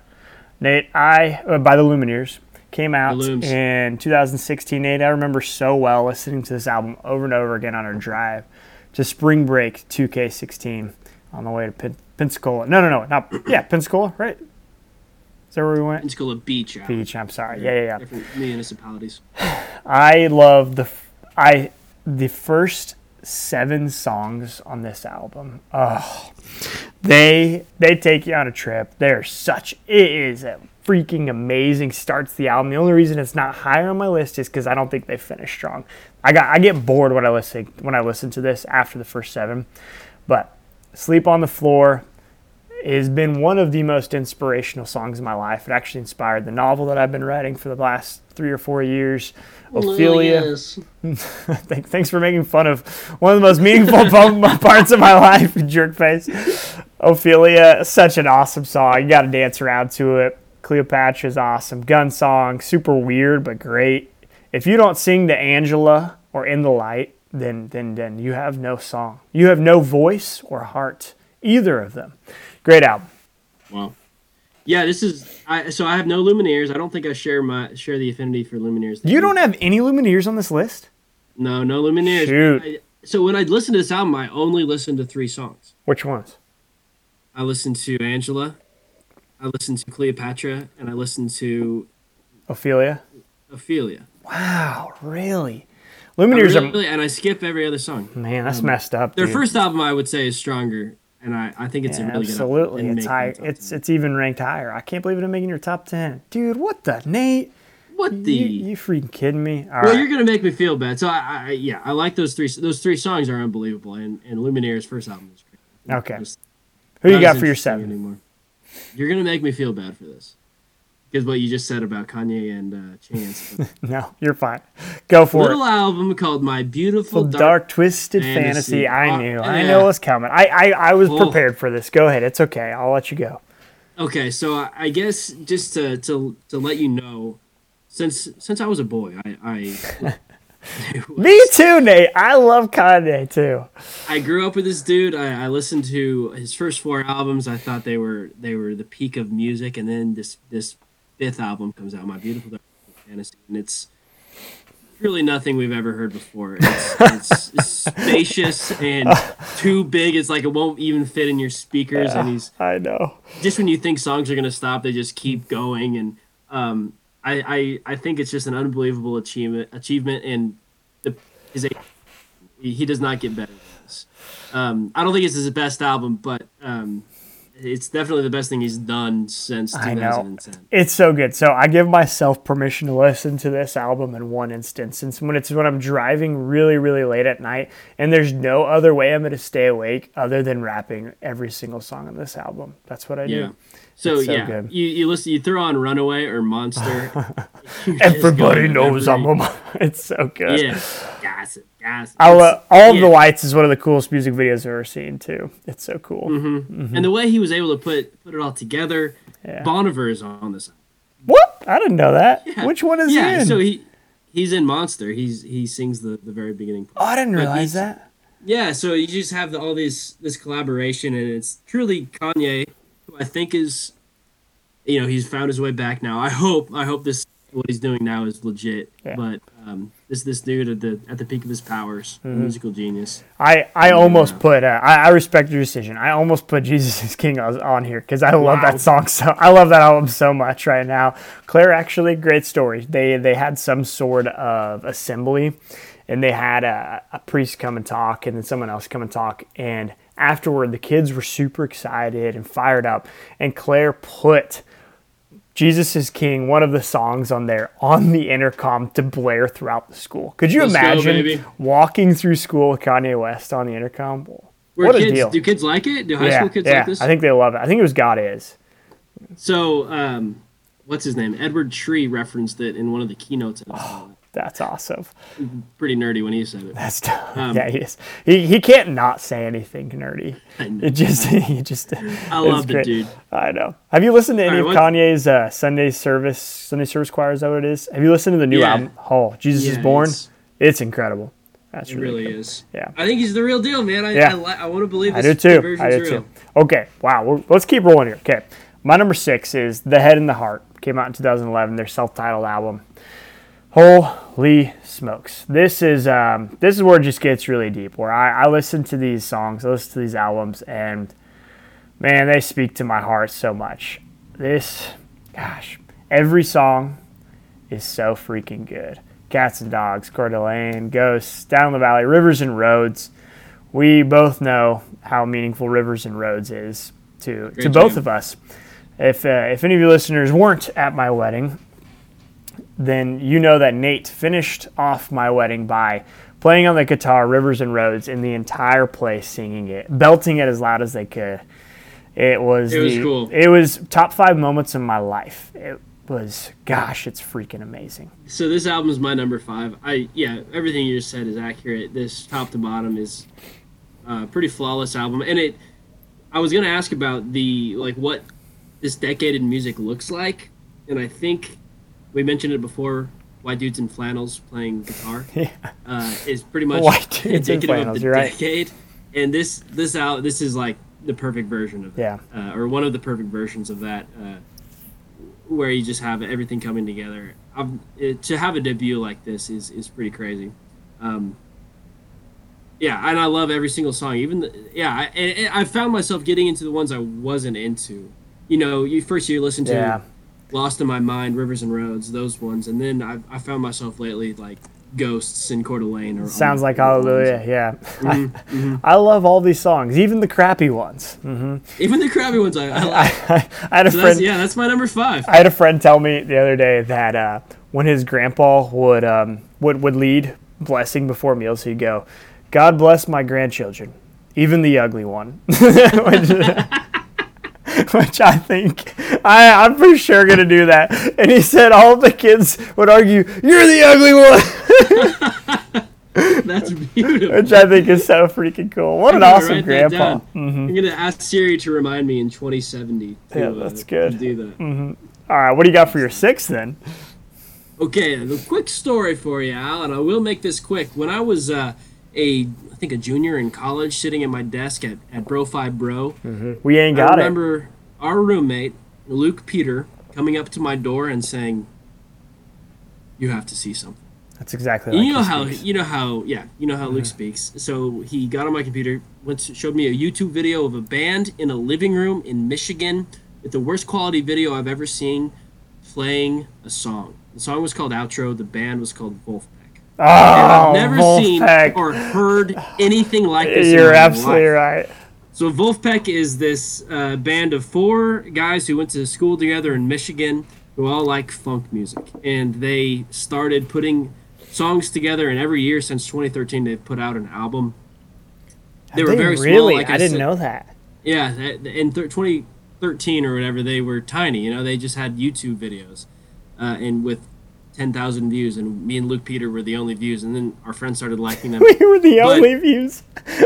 Nate, I uh, by the Lumineers came out in 2016. Nate, I remember so well listening to this album over and over again on our drive to Spring Break 2K16 on the way to Pen- Pensacola. No, no, no, not yeah, Pensacola, right? Is that where we went? Pensacola Beach. out. Beach. I'm sorry. Yeah, yeah, yeah. Different municipalities. I love the I the first seven songs on this album. Oh, they they take you on a trip. They're such it is a freaking amazing starts the album. The only reason it's not higher on my list is because I don't think they finish strong. I got I get bored when I listen when I listen to this after the first seven, but sleep on the floor has been one of the most inspirational songs of my life. It actually inspired the novel that I've been writing for the last three or four years. Ophelia. Thank- Thanks for making fun of one of the most meaningful parts of my life, jerk face. Ophelia, such an awesome song. You got to dance around to it. Cleopatra's awesome. Gun song, super weird but great. If you don't sing to Angela or In the Light, then then then you have no song. You have no voice or heart, either of them. Great album. Wow. Yeah, this is. I so I have no Lumineers. I don't think I share my share the affinity for Lumineers. You don't have any Lumineers on this list? No, no Lumineers. Shoot. I- so when I listened to this album, I only listened to three songs. Which ones? I listened to Angela, I listened to Cleopatra, and I listened to Ophelia. Ophelia. Wow, really? Lumineers really, and I skip every other song. man, that's um, messed up. Their dude. first album, I would say, is stronger, and I, I think it's Yeah, a really absolutely. good and It's high. It's 10. it's even ranked higher. I can't believe it I'm making your top ten, dude. What the Nate? what the. You, you freaking kidding me? All well, right. you're gonna make me feel bad. So I, I, yeah, I like those three. Those three songs are unbelievable, and and Lumineers' first album is great. Okay. Just Who you got for your seven? Anymore. You're gonna make me feel bad for this, because what you just said about Kanye and uh, Chance. No, you're fine. Go for Little it. Little album called My Beautiful Dark. dark, twisted Fantasy. fantasy. I Uh, knew. I yeah. know what's coming. I, I, I was Oh. prepared for this. Go ahead. It's okay. I'll let you go. Okay, so I, I guess just to, to to let you know, since since I was a boy, I I, Me too, Nate. I love Kanye too. I grew up with this dude. I, I listened to his first four albums. I thought they were they were the peak of music, and then this this fifth album comes out, My Beautiful Dark Fantasy, and it's really nothing we've ever heard before. It's, it's, it's spacious and too big. It's like it won't even fit in your speakers, and he's I know. just when you think songs are gonna stop, they just keep going, and um, I, I I think it's just an unbelievable achievement achievement, and the his he does not get better than this. Um, I don't think it's his best album, but um, it's definitely the best thing he's done since I know. 2010. It's so good. So I give myself permission to listen to this album in one instance. Since when it's when I'm driving really, really late at night and there's no other way I'm gonna stay awake other than rapping every single song on this album. That's what I Yeah. do. So, so yeah, good. you you listen, you throw on Runaway or Monster. Everybody knows every- I'm a It's so good. Yeah, gas it, gas. it. I lo- It's- all of the lights is one of the coolest music videos I've ever seen too. It's so cool. Mm-hmm. and the way he was able to put put it all together. Yeah. Bon Iver is on this. What? I didn't know that. Yeah. Which one is he yeah, in? so he he's in Monster. He's he sings the the very beginning. oh, I didn't realize that. Yeah, so you just have the, all these this collaboration, and it's truly Kanye, who I think is, you know, he's found his way back now. I hope I hope this what he's doing now is legit. Yeah. But um, this this dude at the at the peak of his powers, Mm-hmm. musical genius. I, I almost put uh, I, I respect your decision. I almost put Jesus is King on, here because I love that song so I love that album so much right now. Claire actually great story. They they had some sort of assembly, and they had a, a priest come and talk, and then someone else come and talk, and afterward the kids were super excited and fired up, and Claire put. Jesus is King, one of the songs on there on the intercom to blare throughout the school. Could you Let's imagine baby. walking through school with Kanye West on the intercom? Where what a kids deal. do kids like it? Do high yeah, school kids yeah. like this? I think they love it. I think it was God is. so. Um, what's his name? Edward Sri referenced it in one of the keynotes. His That's awesome. Pretty nerdy when he said it. That's Um, yeah. He is. He, he can't not say anything nerdy. I know. It just he just. I love the dude. I know. Have you listened to any All of Kanye's uh, Sunday service Sunday service choir? Is that what it is? Have you listened to the new Yeah. album? Oh, Jesus is born. it's- It's incredible. That's It really, is. Yeah. I think he's the real deal, man. I Yeah. I, li- I want to believe I this do too. I do real. too. Okay. Wow. We're, let's keep rolling here. Okay. My number six is The Head and the Heart. Came out in 2011. Their self-titled album. Holy smokes! This is um, this is where it just gets really deep. Where I, I listen to these songs, I listen to these albums, and man, they speak to my heart so much. This, gosh, every song is so freaking good. Cats and Dogs, Coeur d'Alene, Ghosts, Down the Valley, Rivers and Roads. We both know how meaningful Rivers and Roads is to to both of us. If uh, if any of you listeners weren't at my wedding, then you know that Nate finished off my wedding by playing on the guitar Rivers and Roads in the entire place singing it, belting it as loud as they could. It was It was the- cool. It was top five moments in my life. It was gosh, it's freaking amazing. So this album is my number five. I yeah, everything you just said is accurate. This top to bottom is uh, a pretty flawless album, and it. I was gonna ask about the like what this decade in music looks like, and I think we mentioned it before. White dudes in flannels playing guitar Yeah. uh, is pretty much White dudes in flannels, of the right. decade. And this this out this is like the perfect version of Yeah. uh, or one of the perfect versions of that, uh, where you just have everything coming together. it, to have a debut like this is is pretty crazy. Um, yeah, and I love every single song. Even the, yeah, I, I found myself getting into the ones I wasn't into. You know, you first you listen to Yeah. Lost in My Mind, Rivers and Roads, those ones, and then I, I found myself lately like Ghosts in Coeur d'Alene. Or Sounds like all- Hallelujah. Yeah. Mm-hmm, I love all these songs, even the crappy ones. hmm Even the crappy ones I, I like. I, I had a So friend. that's, yeah, that's my number five. I had a friend tell me the other day that uh, when his grandpa would um, would would lead blessing before meals, he'd go, "God bless my grandchildren, even the ugly one," which, I think I, I'm for sure gonna do that. And he said all the kids would argue, "You're the ugly one," That's beautiful. which I think is so freaking cool. What an I'm awesome grandpa! I'm gonna ask Siri to remind me in 2070. To, Yeah, uh, that's to good. do that. All right, what do you got for your six then? Okay, a quick story for you, Al, and I will make this quick. When I was uh, a, I think a junior in college, sitting at my desk at, at Bro Five Bro, We ain't I got it. remember our roommate Luke Peter coming up to my door and saying, "You have to see something." That's exactly. Like you know how speaks. you know how yeah you know how Luke speaks. So he got on my computer, went to, showed me a YouTube video of a band in a living room in Michigan with the worst quality video I've ever seen, playing a song. The song was called Outro. The band was called Wolfpack. Oh, I've never seen or heard anything like this. in You're absolutely life. right. So Wolfpack is this uh, band of four guys who went to school together in Michigan, who all like funk music, and they started putting songs together. And every year since 2013, they've put out an album. They were very small. like I, didn't said. know that. Yeah, in thir- 2013 or whatever, they were tiny. You know, they just had YouTube videos, uh, and with 10,000 views, and me and Luke Peter were the only views, and then our friends started liking them. We were the But- only views.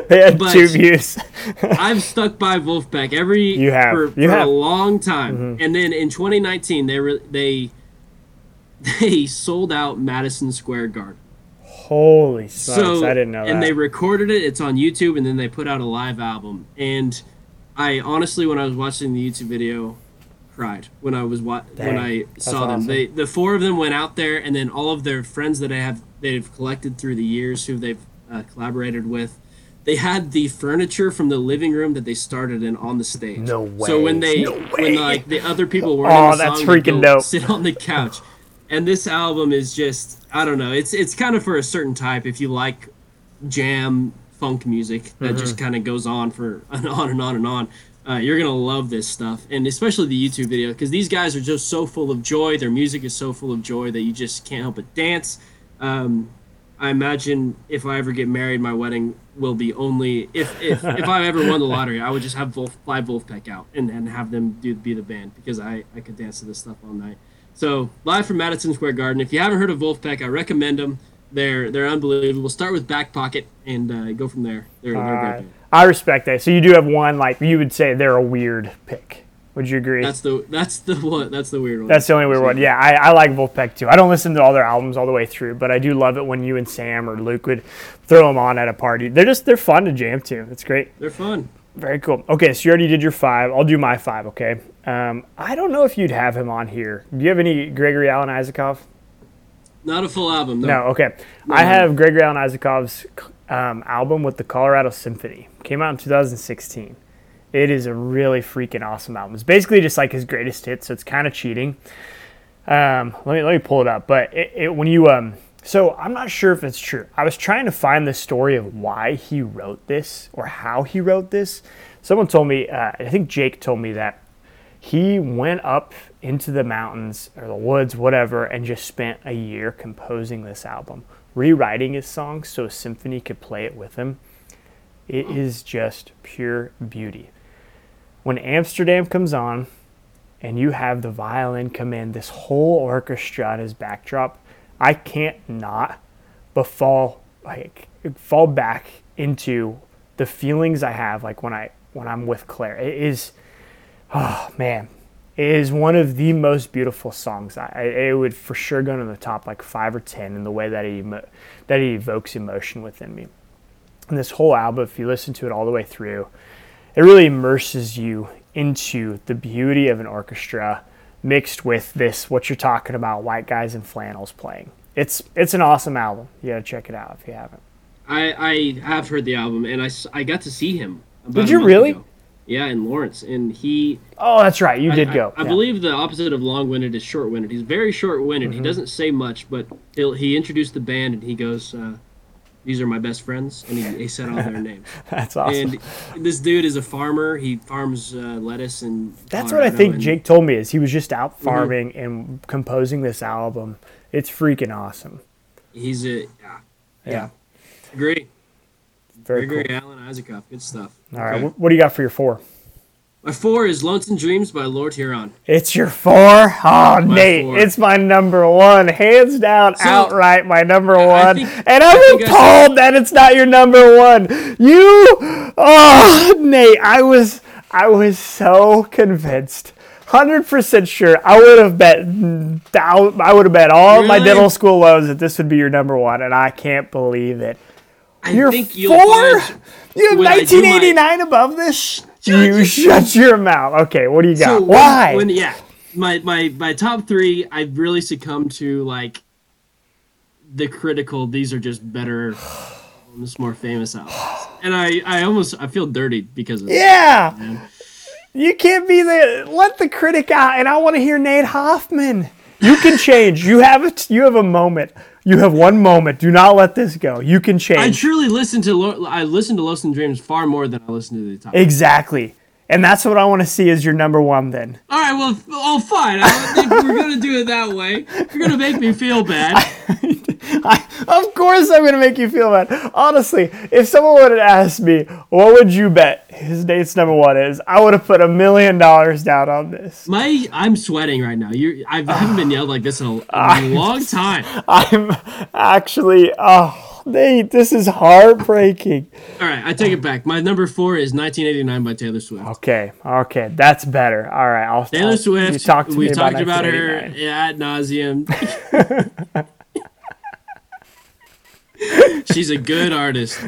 They had two views. I've stuck by Wolfpack every You have. for, You for have. Mm-hmm. a long time, and then in 2019 they were they they sold out Madison Square Garden. Holy smokes! so I didn't know and that. they recorded it. It's on YouTube, and then they put out a live album. And I honestly, when I was watching the YouTube video, cried when I was wa- when I saw them. awesome. They the four of them went out there, and then all of their friends that I have they've collected through the years, who they've uh, collaborated with. They had the furniture from the living room that they started in on the stage. No way. So when they No when like the other people were Oh, in the that's song, freaking dope. Sit on the couch, and this album is just I don't know. It's it's kind of for a certain type. If you like jam funk music that just Mm-hmm. kind of goes on for and on and on and on. Uh, you're gonna love this stuff, and especially the YouTube video because these guys are just so full of joy. Their music is so full of joy that you just can't help but dance. Um, I imagine if I ever get married, my wedding will be only if if, if I ever won the lottery, I would just have Wolf, fly Wolfpack out and, and have them do be the band because I, I could dance to this stuff all night. So live from Madison Square Garden. If you haven't heard of Wolfpack, I recommend them. They're they're unbelievable. We'll start with Back Pocket and uh, go from there. They're, they're a great band. I respect that. So you do have one like you would say they're a weird pick. Would you agree? That's the that's the one that's the weird one. That's the only weird one. Yeah, I, I like Wolfpack too. I don't listen to all their albums all the way through, but I do love it when you and Sam or Luke would throw them on at a party. They're just they're fun to jam to. It's great. They're fun. Very cool. Okay, so you already did your five. I'll do my five. Okay. Um, I don't know if you'd have him on here. Do you have any Gregory Alan Isakov? Not a full album. No. No. Okay. I have Gregory Alan Isakov's um, album with the Colorado Symphony. Came out in 2016. It is a really freaking awesome album. It's basically just like his greatest hits, so it's kind of cheating. Um, let me let me pull it up. But it, it, when you um, so I'm not sure if it's true. I was trying to find the story of why he wrote this or how he wrote this. Someone told me. Uh, I think Jake told me that he went up into the mountains or the woods, whatever, and just spent a year composing this album, rewriting his songs so a symphony could play it with him. It is just pure beauty. When Amsterdam comes on and you have the violin come in, this whole orchestra as backdrop, I can't not but fall like fall back into the feelings I have like when I when I'm with Claire. It is oh man is one of the most beautiful songs I, I it would for sure go to the top like five or ten in the way that he that he evokes emotion within me and this whole album if you listen to it all the way through it really immerses you into the beauty of an orchestra mixed with this what you're talking about white guys in flannels playing it's it's an awesome album you gotta check it out if you haven't I I have heard the album and I I got to see him. about Did a you month really? ago. Yeah, in Lawrence, and he oh that's right you did I, go I, Yeah. believe the opposite of long-winded is short-winded. He's very short-winded. Mm-hmm. He doesn't say much, but he introduced the band and he goes, uh, "These are my best friends," and he, he said all their names. that's awesome And this dude is a farmer. He farms uh, lettuce and. That's what I think Jake told me is he was just Mm-hmm. out farming and composing this album. It's freaking awesome. He's a yeah. Yeah. Agree. Very Gregory cool. Alan Isakov. Good stuff. All right, Okay. wh- what do you got for your four? My four is Lonesome Dreams by Lord Huron. It's your four? Oh, Nate, four. it's my number one. Hands down, So, outright, my number I one. think- and I I'm I appalled that it's not your number one. You, oh, Nate, I was, I was so convinced. Hundred percent sure. I would have bet. I would have bet all my dental school loans that this would be your number one, and I can't believe it. I You're think you'll four? find You have when I do my- 1989 above this? Shut you shut your mouth. Okay, what do you got? So Why? When, yeah, my my my top three, I really succumbed to like the critical. These are just better, almost more famous albums, and I I almost I feel dirty because of yeah. man. You can't be the let the critic out, and I want to hear Nate Hoffman. You can change. You have it. You have a moment. You have one moment. Do not let this go. You can change. I truly listen to Lo- I listen to Lost in Dreams far more than I listen to the top. exactly. And that's what I want to see as your number one. Then All right, well, oh fine. We're gonna do it that way. You're gonna make me feel bad. I, of course, I'm gonna make you feel bad. Honestly, if someone would have asked me, what would you bet his date's number one is, I would have put a million dollars down on this. My I'm sweating right now. You I haven't been yelled like this in a, a long time. I'm actually, oh, Nate, this is heartbreaking. All right, I take it back. My number four is 1989 by Taylor Swift. Okay, okay, that's better. All right, I'll. Taylor I'll- Swift. You talked to we've me talked about, her 1989. ad nauseum. She's a good artist.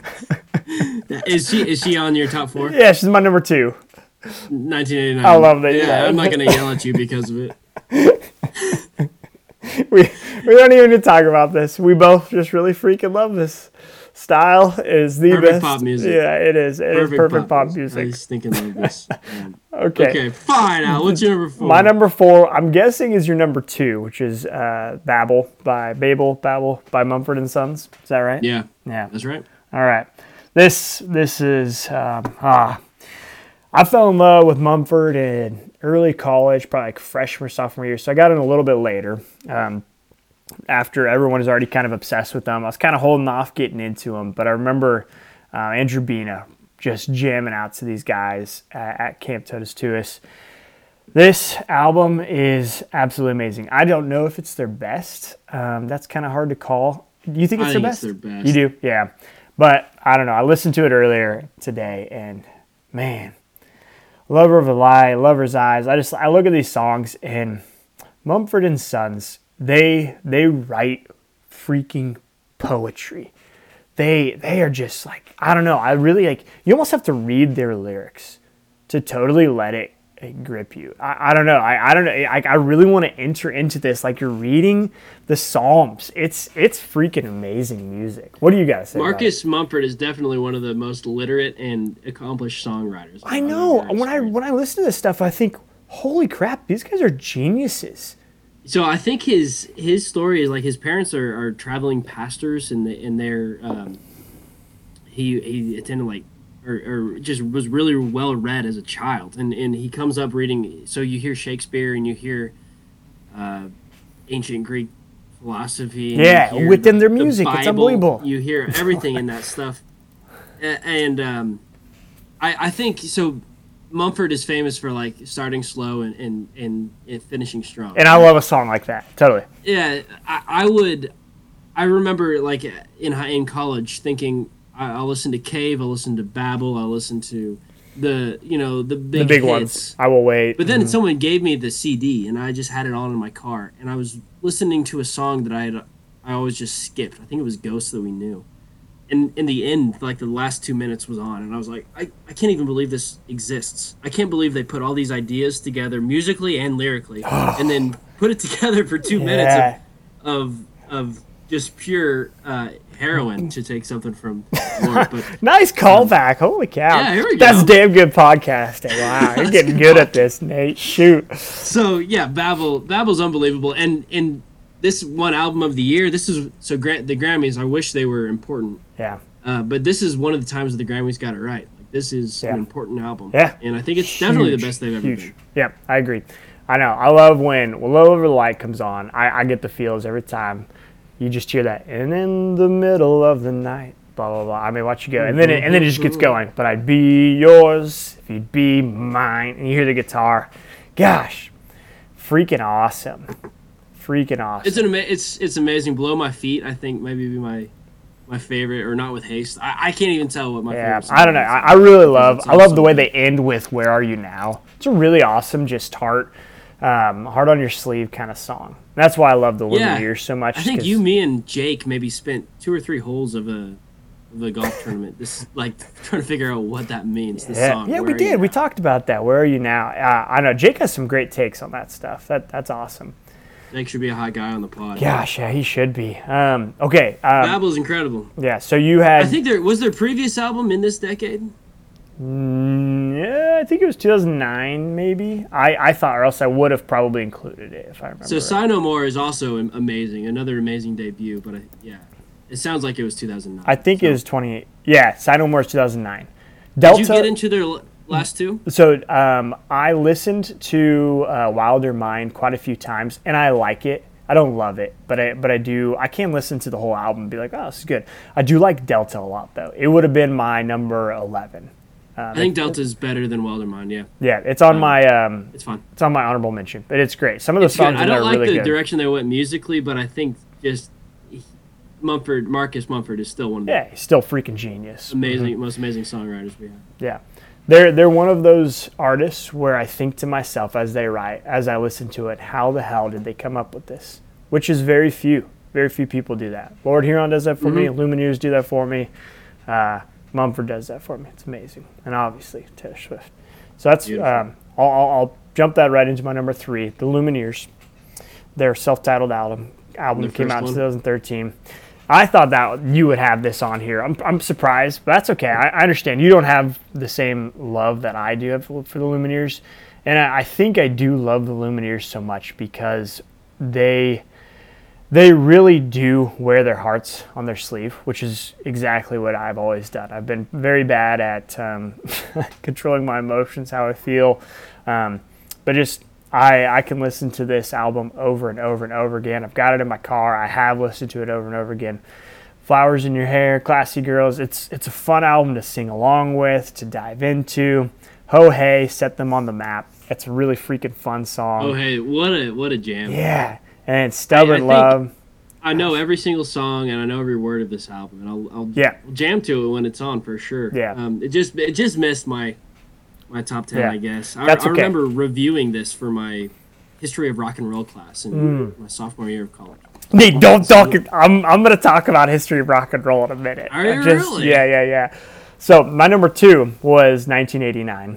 Is she? Is she on your top four? Yeah, she's my number two. 1989. I love that, Yeah, yeah. I'm not gonna yell at you because of it. We we don't even need to talk about this. We both just really freaking love this style. Is the Perfect best pop music. Yeah, it is. It is perfect pop, music. I stinking love this. Um, Okay. okay, fine. Al, what's your number four? My number four, I'm guessing, is your number two, which is uh, Babel by Babel Babel by Mumford and Sons. Is that right? Yeah, Yeah. that's right. All right. This this is um, ah. I fell in love with Mumford in early college, probably like freshman or sophomore year. So I got in a little bit later. Um, after everyone was already kind of obsessed with them, I was kind of holding off getting into them. But I remember uh, Andrew Bina just jamming out to these guys at, at Camp Totus Tuus. This album is absolutely amazing. I don't know if it's their best. Um, that's kind of hard to call. Do you think I it's think their it's their best. You do, yeah. But I don't know. I listened to it earlier today, and man, Lover of a Lie, Lover's Eyes. I just I look at these songs and Mumford and Sons. They they write freaking poetry. They they are just like I don't know. I really like. You almost have to read their lyrics to totally let it, it grip you. I, I don't know. I, I don't know. I, I really want to enter into this like you're reading the Psalms. It's it's freaking amazing music. What do you guys say? about? Marcus Mumford is definitely one of the most literate and accomplished songwriters. I know. When I when I listen to this stuff, I think, holy crap, these guys are geniuses. So I think his his story is like his parents are, are traveling pastors and the, and they're um, he he attended like or, or just was really well read as a child and and he comes up reading so you hear Shakespeare and you hear uh, ancient Greek philosophy and Yeah, within their the music, it's unbelievable. you hear everything in that stuff and um, I I think so Mumford is famous for like starting slow and and, and, and finishing strong And I love a song like that. Totally. yeah, I, I would. I remember like in high in college thinking I, I'll listen to Cave, I'll listen to Babel, I'll listen to the you know the big, The big hits. ones. I will wait. But then someone gave me the CD and I just had it on in my car and I was listening to a song that I had I always just skipped. I think it was Ghosts that we knew. And in the end, like the last two minutes was on, and I was like, I, I can't even believe this exists. I can't believe they put all these ideas together musically and lyrically, and then put it together for two minutes of, of of just pure uh, heroin to take something from Lord. But Nice callback. Holy cow. Yeah, here we That's go. damn good podcasting. Wow. You're getting good at this, Nate. Shoot. so yeah, Babel Babel's unbelievable, and and this one album of the year. This is so Gra- the Grammys. I wish they were important, Yeah. uh, but this is one of the times that the Grammys got it right. Like this is Yeah. an important album. Yeah. and I think it's definitely the best they've ever Huge. been. Yeah, I agree. I know. I love when when Lover of the Light comes on. I, I get the feels every time. You just hear that, and in the middle of the night, blah blah blah. I mean, watch you go, and then it, and then it just gets going. But I'd be yours if you'd be mine, and you hear the guitar. Gosh, freaking awesome, freaking awesome. It's an ama- it's it's amazing. Below my feet, I think maybe be my my favorite, or not with haste. I, I can't even tell what my Yeah, favorite. I don't know. I, I really love. I love the way they end with "Where Are You Now." It's a really awesome, just heart, um, heart on your sleeve kind of song. That's why I love the Women Yeah. So much. I think 'cause- you, me, and Jake maybe spent two or three holes of a of a golf tournament. This like trying to figure out what that means. This Yeah, song. yeah, Where we did. We talked about that. Where are you now? Uh, I know Jake has some great takes on that stuff. That that's awesome. Jake should be a hot guy on the pod. Gosh, yeah, he should be. Um, okay, um, Babel's incredible. yeah. So you had I think there was their previous album in this decade. Mm, Yeah, I think it was 2009, maybe. I, I thought, or else I would have probably included it if I remember. So right. Sigh No More is also amazing, another amazing debut. But I, yeah, it sounds like it was 2009. I think so. it was 28. Yeah, Sigh No More is 2009. Did Delta. you get into their last two? so um, I listened to uh, Wilder Mind quite a few times, and I like it. I don't love it, but I but I do. I can listen to the whole album and be like, oh, this is good. I do like Delta a lot, though. It would have been my number 11. I think Delta is better than Wilder Mind. Yeah, Yeah, it's on my um, it's fun. it's on my honorable mention, but it's great. Some of the It's good. songs I don't like really the good. direction they went musically, but I think just Mumford, Marcus Mumford, is still one of the yeah, he's still freaking genius. amazing, most amazing songwriters we have. Yeah. They're they're one of those artists where I think to myself as they write, as I listen to it, how the hell did they come up with this? Which is very few. Very few people do that. Lord Huron does that for me. Lumineers do that for me. Uh, Mumford does that for me. It's amazing. And obviously Taylor Swift. So that's um, I'll, I'll, I'll jump that right into my number three, the Lumineers. Their self-titled album album came out in 2013. I thought that you would have this on here. I'm, I'm surprised, but that's okay. I, I understand. You don't have the same love that I do have for, for the Lumineers. And I, I think I do love the Lumineers so much because they they really do wear their hearts on their sleeve, which is exactly what I've always done. I've been very bad at um, controlling my emotions, how I feel, um, but just I I can listen to this album over and over and over again. I've got it in my car. I have listened to it over and over again. Flowers in Your Hair, Classy Girls. It's it's a fun album to sing along with, to dive into. Ho Hey set them on the map. It's a really freaking fun song. Oh hey, what a what a jam! Yeah, and Stubborn think- Love. I know every single song and I know every word of this album, and I'll, I'll Yeah. jam to it when it's on for sure. Yeah. Um, it just it just missed my my top ten, Yeah. I guess. I, That's I remember reviewing this for my history of rock and roll class in my sophomore year of college. Nate, don't talk. I'm I'm gonna talk about history of rock and roll in a minute. Are you just- really? Yeah, yeah, yeah. So my number two was 1989.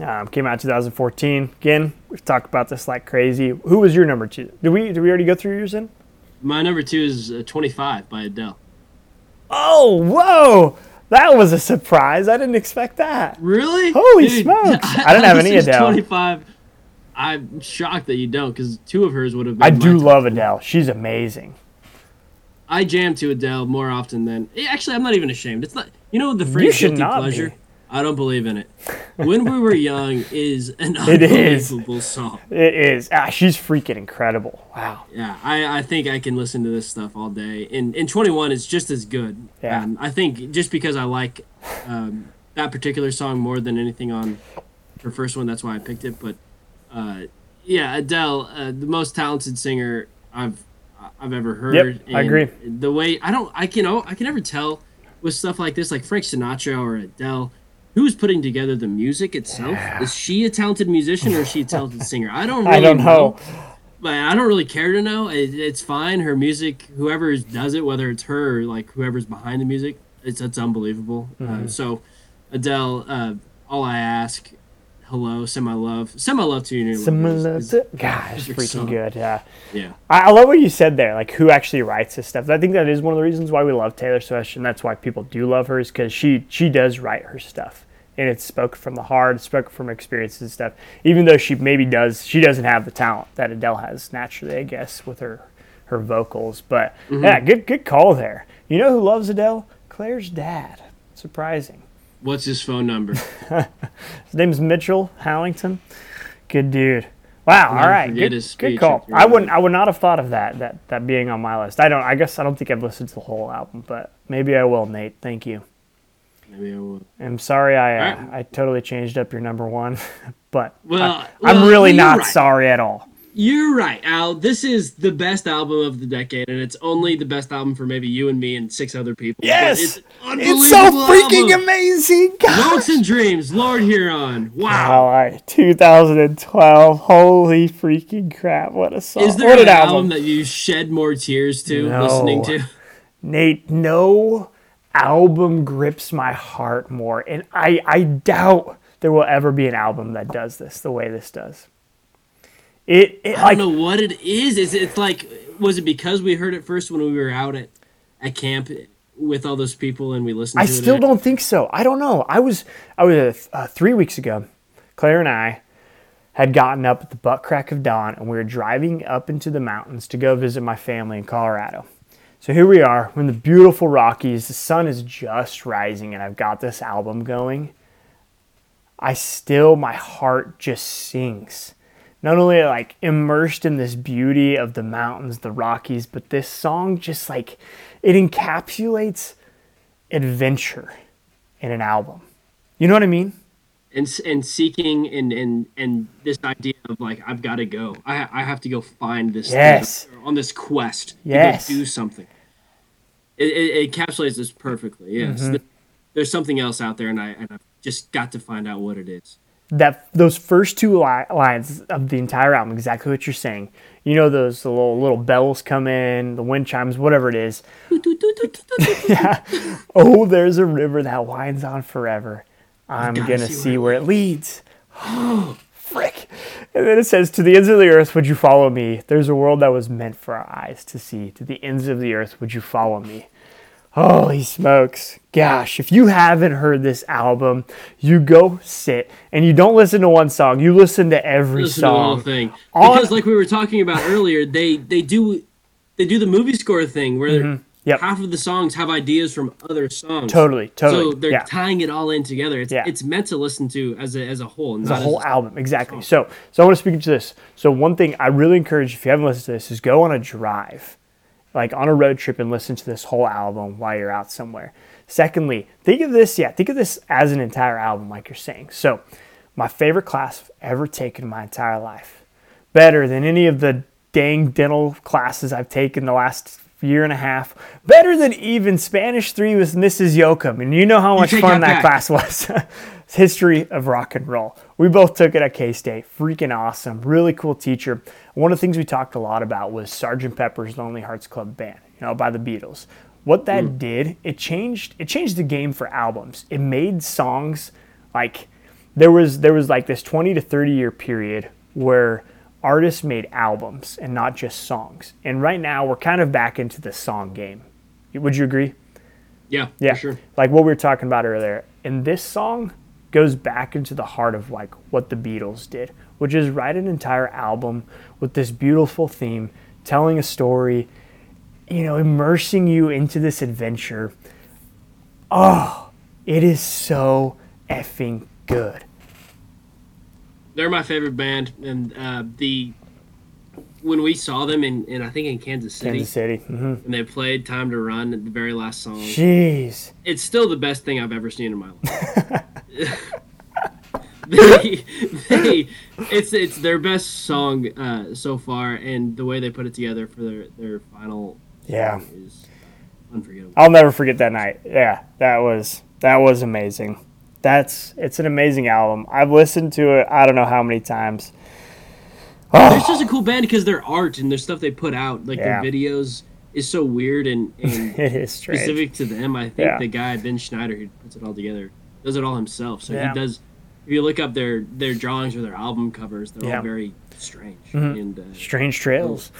Um, came out in 2014. Again, we've talked about this like crazy. Who was your number two? Did we did we already go through yours in? My number two is uh, 25 by Adele. Oh, whoa! That was a surprise. I didn't expect that. Really? Holy smokes. I didn't have any Adele. 25. I'm shocked that you don't, because two of hers would have been. I do love 10. Adele. She's amazing. I jam to Adele more often than. eh, Actually, I'm not even ashamed. It's not. You know the phrase should guilty not pleasure? be. I don't believe in it. When We Were Young is an It is. unbelievable song. It is. Ah, she's freaking incredible. Wow. Yeah, I, I think I can listen to this stuff all day. And, and 21 is just as good. Yeah. Um, I think just because I like um, that particular song more than anything on her first one, that's why I picked it. But uh, yeah, Adele, uh, the most talented singer I've I've ever heard. I And agree. The way I don't, I can, oh, I can never tell with stuff like this, like Frank Sinatra or Adele. Who's putting together the music itself? Is she a talented musician or is she a talented singer? I don't really I don't know. but I don't really care to know. It, it's fine. Her music, whoever does it, whether it's her or like whoever's behind the music, it's it's unbelievable. Mm-hmm. Uh, so, Adele, uh, all I ask, hello, semi love, semi love to you. New Similar Lovers is- to, gosh, freaking song. good. Yeah. Yeah, I, I love what you said there, like who actually writes this stuff. I think that is one of the reasons why we love Taylor Swift, and that's why people do love her, is because she she does write her stuff, and it's spoken from the heart, it's spoken from experiences and stuff. Even though she maybe does, she doesn't have the talent that Adele has naturally, I guess, with her her vocals. But Mm-hmm. yeah, good good call there. You know who loves Adele? Claire's dad. Surprising. what's his phone number? His name's Mitchell Hallington. Good dude. Wow. All right. Good, good call. I wouldn't. I would not have thought of that. That that being on my list. I don't. I guess I don't think I've listened to the whole album, but maybe I will. Nate, thank you. Maybe I will. I'm sorry. I uh, Alright. I totally changed up your number one, but Well, I, well, am really not right. sorry at all. You're right, Al. This is the best album of the decade, and it's only the best album for maybe you and me and six other people. Yes! it's, It's so freaking album. amazing. God. Hopes and Dreams, Lord Huron. Wow. All right, 2012. Holy freaking crap! What a song! Is there what an an album that you shed more tears to No. listening to? Nate, no album grips my heart more, and I, I doubt there will ever be an album that does this the way this does. It, it I don't know what it is. Is it like was it because we heard it first when we were out at at camp with all those people and we listened I to it. still don't think so. I don't know. I was I was uh, three weeks ago. Claire and I had gotten up at the butt crack of dawn, and we were driving up into the mountains to go visit my family in Colorado. So here we are. We're in the beautiful Rockies. The sun is just rising, and I've got this album going. I still, my heart just sings. Not only like immersed in this beauty of the mountains, the Rockies, but this song just like it encapsulates adventure in an album. You know what I mean? and and seeking and and and this idea of like I've got to go. I I have to go find this thing Yes. on this quest. Yes. do something. It, it, it encapsulates this perfectly. Yes, Mm-hmm. There's something else out there, and I and I've just got to find out what it is. That those first two li- lines of the entire album, exactly what you're saying. You know those little little bells come in, the wind chimes, whatever it is. yeah. Oh, there's a river that winds on forever. I'm gonna see see, where where it leads. And then it says, To the ends of the earth would you follow me? There's a world that was meant for our eyes to see. To the ends of the earth would you follow me? Holy smokes. Gosh, if you haven't heard this album, you go sit and you don't listen to one song, you listen to every Listen to the whole song. thing On- because, like we were talking about earlier, they they do they do the movie score thing where Mm-hmm. Yep. half of the songs have ideas from other songs. Totally, totally. So they're yeah. tying it all in together. It's Yeah. it's meant to listen to as a as a whole, not as a, whole album exactly so so i want to speak to this so one thing i really encourage if you haven't listened to this is go on a drive like on a road trip and listen to this whole album while you're out somewhere secondly think of this yeah think of this as an entire album like you're saying so my favorite class i've ever taken in my entire life better than any of the dang dental classes i've taken the last year and a half better than even spanish 3 with mrs yoakum and you know how much fun that class was history of rock and roll. We both took it at K State. Freaking awesome. Really cool teacher. One of the things we talked a lot about was Sgt. Pepper's Lonely Hearts Club Band, you know, by the Beatles. What that did, it changed it changed the game for albums. It made songs like there was there was like this 20 to 30 year period where artists made albums and not just songs. And right now we're kind of back into the song game. Would you agree? yeah Yeah, for sure. Like what we were talking about earlier. And this song goes back into the heart of like what the Beatles did, which is write an entire album with this beautiful theme, telling a story, you know, immersing you into this adventure. Oh, it is so effing good. They're my favorite band, and uh, the when we saw them in, in I think in Kansas City, Kansas City. hmm and they played "Time to Run" at the very last song. Jeez. It's still the best thing I've ever seen in my life. they, they, it's it's their best song uh, so far, and the way they put it together for their their final Yeah. is unforgettable. I'll never forget that night. Yeah, that was that was amazing. That's it's an amazing album. I've listened to it I don't know how many times. They're such a cool band because their art and their stuff they put out, like Yeah. their videos, is so weird and, and specific to them. I think Yeah. the guy Ben Schneider who puts it all together does it all himself. So Yeah. he does. If you look up their their drawings or their album covers, they're. Mm-hmm. all very strange and uh, Strange Trails.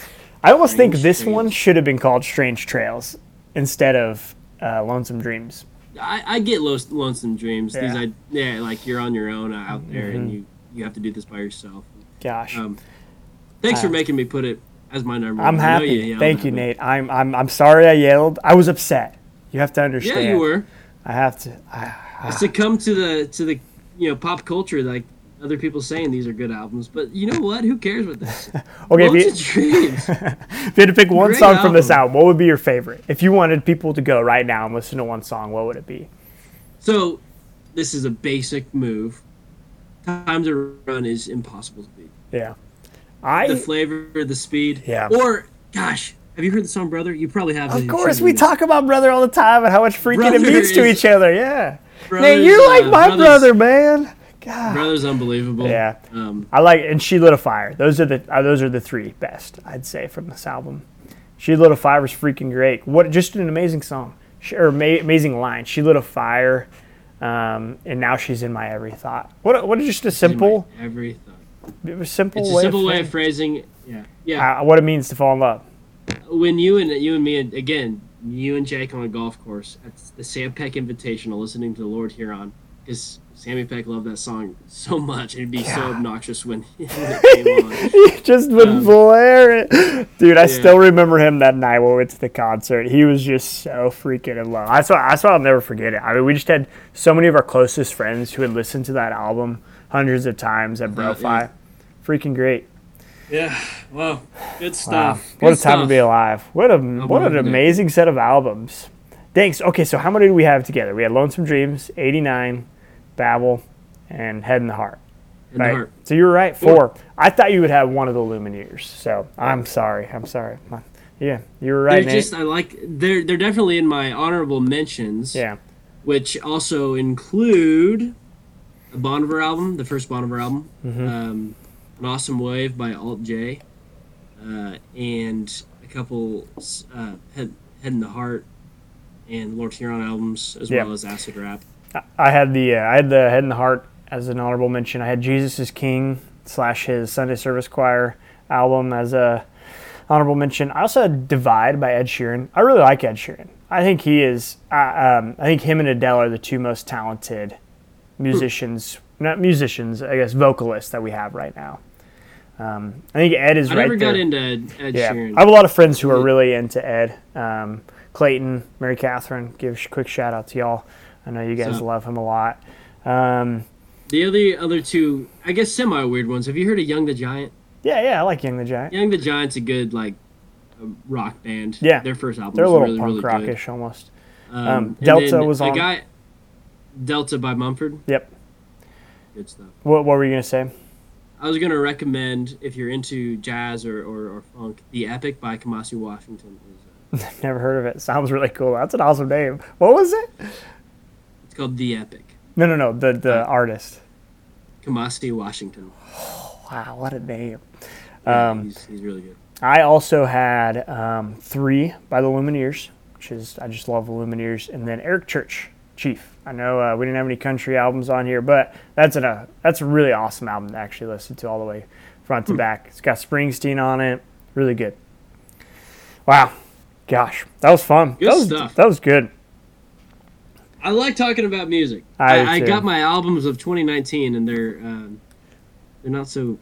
I almost think this Trails. one should have been called Strange Trails instead of uh, Lonesome Dreams. I, I get lo- lonesome dreams. These Yeah. Mm-hmm. I yeah, like you're on your own out there and you you have to do this by yourself. Gosh, Um, thanks for Uh, making me put it as my number. I'm. Happy. you Thank you. Nate. I'm I'm I'm sorry I yelled. I was upset. You have to understand. Yeah, you were. I have to. I, I succumb to the to the you know pop culture like other people saying these are good albums, but you know what? Who cares with this? okay, if you, if you had to pick one Great song from this album. album, what would be your favorite? If you wanted people to go right now and listen to one song, what would it be? So, this is a basic move. Time to run is impossible to beat. Yeah, I The flavor, the speed. Yeah. Or, gosh, have you heard the song "Brother"? You probably have. Of course, we talk about brother all the time and how much freaking it Brother means to each other. Yeah, Nate, you're like uh, my brother, man. God, Brother's unbelievable. Yeah. Um, I like and she lit a fire. Those are the uh, those are the three best I'd say from this album. She lit a fire was freaking great. What just an amazing song she, or ma- amazing line. She lit a fire, um, and now she's in my every thought. What what just a simple every thought. it was simple It's a way simple of way of phrasing, phrasing. Yeah. Yeah. uh, what it means to fall in love. when you and you and me again you and Jake on a golf course at the Sam Peck Invitational, listening to the Lord Huron, because Sammy Peck loved that song so much, it'd be so obnoxious when, when it came on. He just would Um, blare it. Dude, I yeah. still remember him that night when we went to the concert. He was just so freaking in love. That's why, that's why I'll never forget it. I mean, we just had so many of our closest friends who had listened to that album hundreds of times at Uh, BroFi. yeah. Freaking great. Yeah, well, good Wow. stuff. What a Good time to be alive. What a what an love it. amazing set of albums. Thanks. Okay, so how many did we have together? We had Lonesome Dreams, 89, Babel, and Head and the Heart. In the Right. heart. So you were right. Four. Four. I thought you would have one of the Lumineers. So I'm sorry. I'm sorry. My- Yeah, you were right, They're Nate. just I like they're they're definitely in my honorable mentions. yeah. which also include a Bon Iver album, the first Bon Iver album, Mm-hmm. um, an Awesome Wave by Alt J, uh, and a couple uh, Head, Head and the Heart and Lord Huron albums, as Yeah. well as Acid Rap. I had the uh, I had the Head and the Heart as an honorable mention. I had Jesus is King slash his Sunday Service Choir album as a honorable mention. I also had Divide by Ed Sheeran. I really like Ed Sheeran. I think he is. Uh, um, I think him and Adele are the two most talented musicians, not musicians, I guess vocalists that we have right now. Um, I think Ed is I right never there. got into Ed, Ed Yeah, Sheeran. I have a lot of friends who are really into Ed. Um, Clayton, Mary Catherine, give a quick shout out to y'all. I know you guys So- love him a lot. Um, the other other two, I guess, semi weird ones. Have you heard of Young the Giant? yeah, yeah, I like Young the Giant. Young the Giant's a good like rock band. Yeah. their first album. They're a was little really, punk really good. rockish almost. Um, Um, Delta was on- guy. Delta by Mumford. Yep. Good stuff. What, what were you gonna say? I was gonna recommend if you're into jazz or, or, or funk, the Epic by Kamasi Washington. Is, uh, Never heard of it. Sounds really cool. That's an awesome name. What was it? Called the Epic. No, no, no. The the Uh, artist. Kamasi Washington. Wow, what a name. Yeah, Um, he's, he's really good. I also had um, three by the Lumineers, which is I just love the Lumineers, and then Eric Church, Chief. I know uh, we didn't have any country albums on here, but that's an, a that's a really awesome album to actually listen to all the way front to back. It's got Springsteen on it, really good. Wow, gosh, that was fun. Good that was, stuff. That was good. I like talking about music. I I, I, got my albums of 2019, and they're um, they're not so.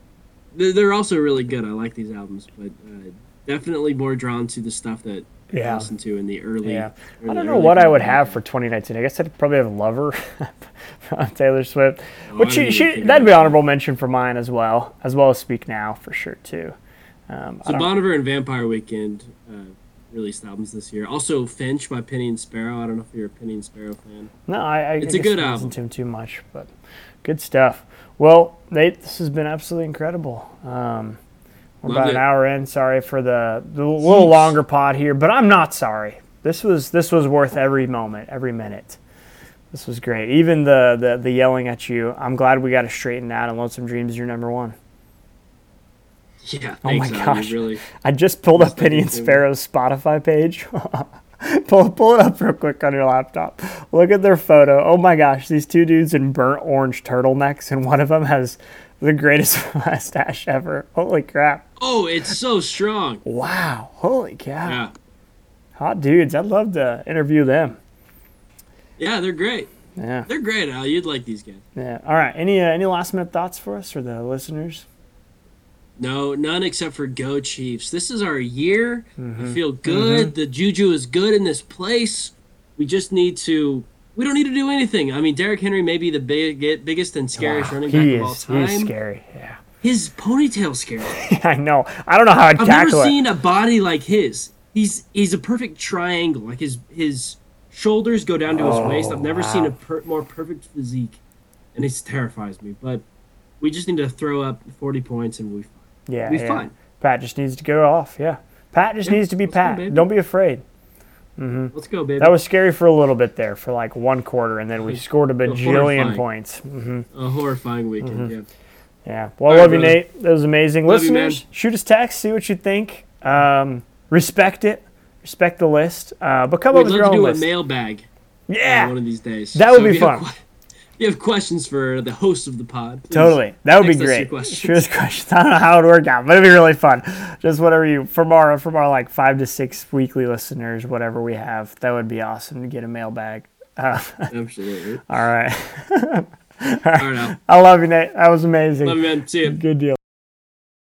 They're, they're also really good. I like these albums, but uh, definitely more drawn to the stuff that I Yeah. listened to in the early. Yeah, I don't know what I would have for 2019. I guess I'd probably have Lover from Taylor Swift, Oh, which she, she that'd be honorable mention for mine as well, as well as Speak Now for sure too. Um, I So Bon Iver and Vampire Weekend released albums this year. Also Finch by Penny and Sparrow. I don't know if you're a Penny and Sparrow fan. no, I, I It's a guess good I album. listen to him too much, but good stuff. Well, Nate, this has been absolutely incredible. Um, we're Loved about an hour in. Sorry for the, the little longer pod here, but I'm not sorry. This was this was worth every moment, every minute. This was great. Even the, the, the yelling at you. I'm glad we got it straightened out. And Lonesome Dreams is your number one. Yeah, Oh my. Al. gosh. Really. I just pulled up Penny and. Sparrow's Spotify page. pull, pull it up real quick on your laptop. Look at their photo. Oh my gosh, these two dudes in burnt orange turtlenecks, and one of them has the greatest mustache ever. Holy crap. Oh, it's so strong. Wow. Holy cow. Yeah, Hot dudes. I'd love to interview them. yeah, they're great. Yeah. They're great, Al. You'd like these guys. Yeah. All right. Any uh, any last minute thoughts for us or the listeners? No, none except for Go Chiefs. This is our year. Mm-hmm. I feel good. The juju is good in this place. We just need to. We don't need to do anything. I mean, Derrick Henry may be the big, biggest and scariest running back he of all is. time. He's scary. Yeah. His ponytail scary. I know. I don't know how I'd I've never it. seen a body like his. He's he's a perfect triangle. Like his his shoulders go down to his waist. I've never seen a per, more perfect physique, and it terrifies me. But we just need to throw up forty points and we. Yeah, Be yeah. fine. Pat just needs to go off. Yeah, Pat just Yeah, needs to be let's go, Pat. Don't be afraid. Let's go, baby. That was scary for a little bit there, for like one quarter, and then we scored a bajillion horrifying. points. hmm a horrifying weekend. Mm-hmm. Yeah. Yeah. Well, I All right, love you, brother. Nate. That was amazing. Love you, man. Shoot us text, see what you think. Um, respect it. Respect the list. Uh, but come We'd up with love your to own do a list. mailbag uh, yeah. one of these days. That would So be have fun. You have questions for the host of the pod, please Totally. That would be text us your great. questions. Shoot us questions. I don't know how it would work out, but it'd be really fun. Just whatever you from our from our like five to six weekly listeners, whatever we have, that would be awesome to get a mailbag. Uh, Absolutely. all right. All right, Al. I love you, Nate. That was amazing. Love you, man. See you. Good deal.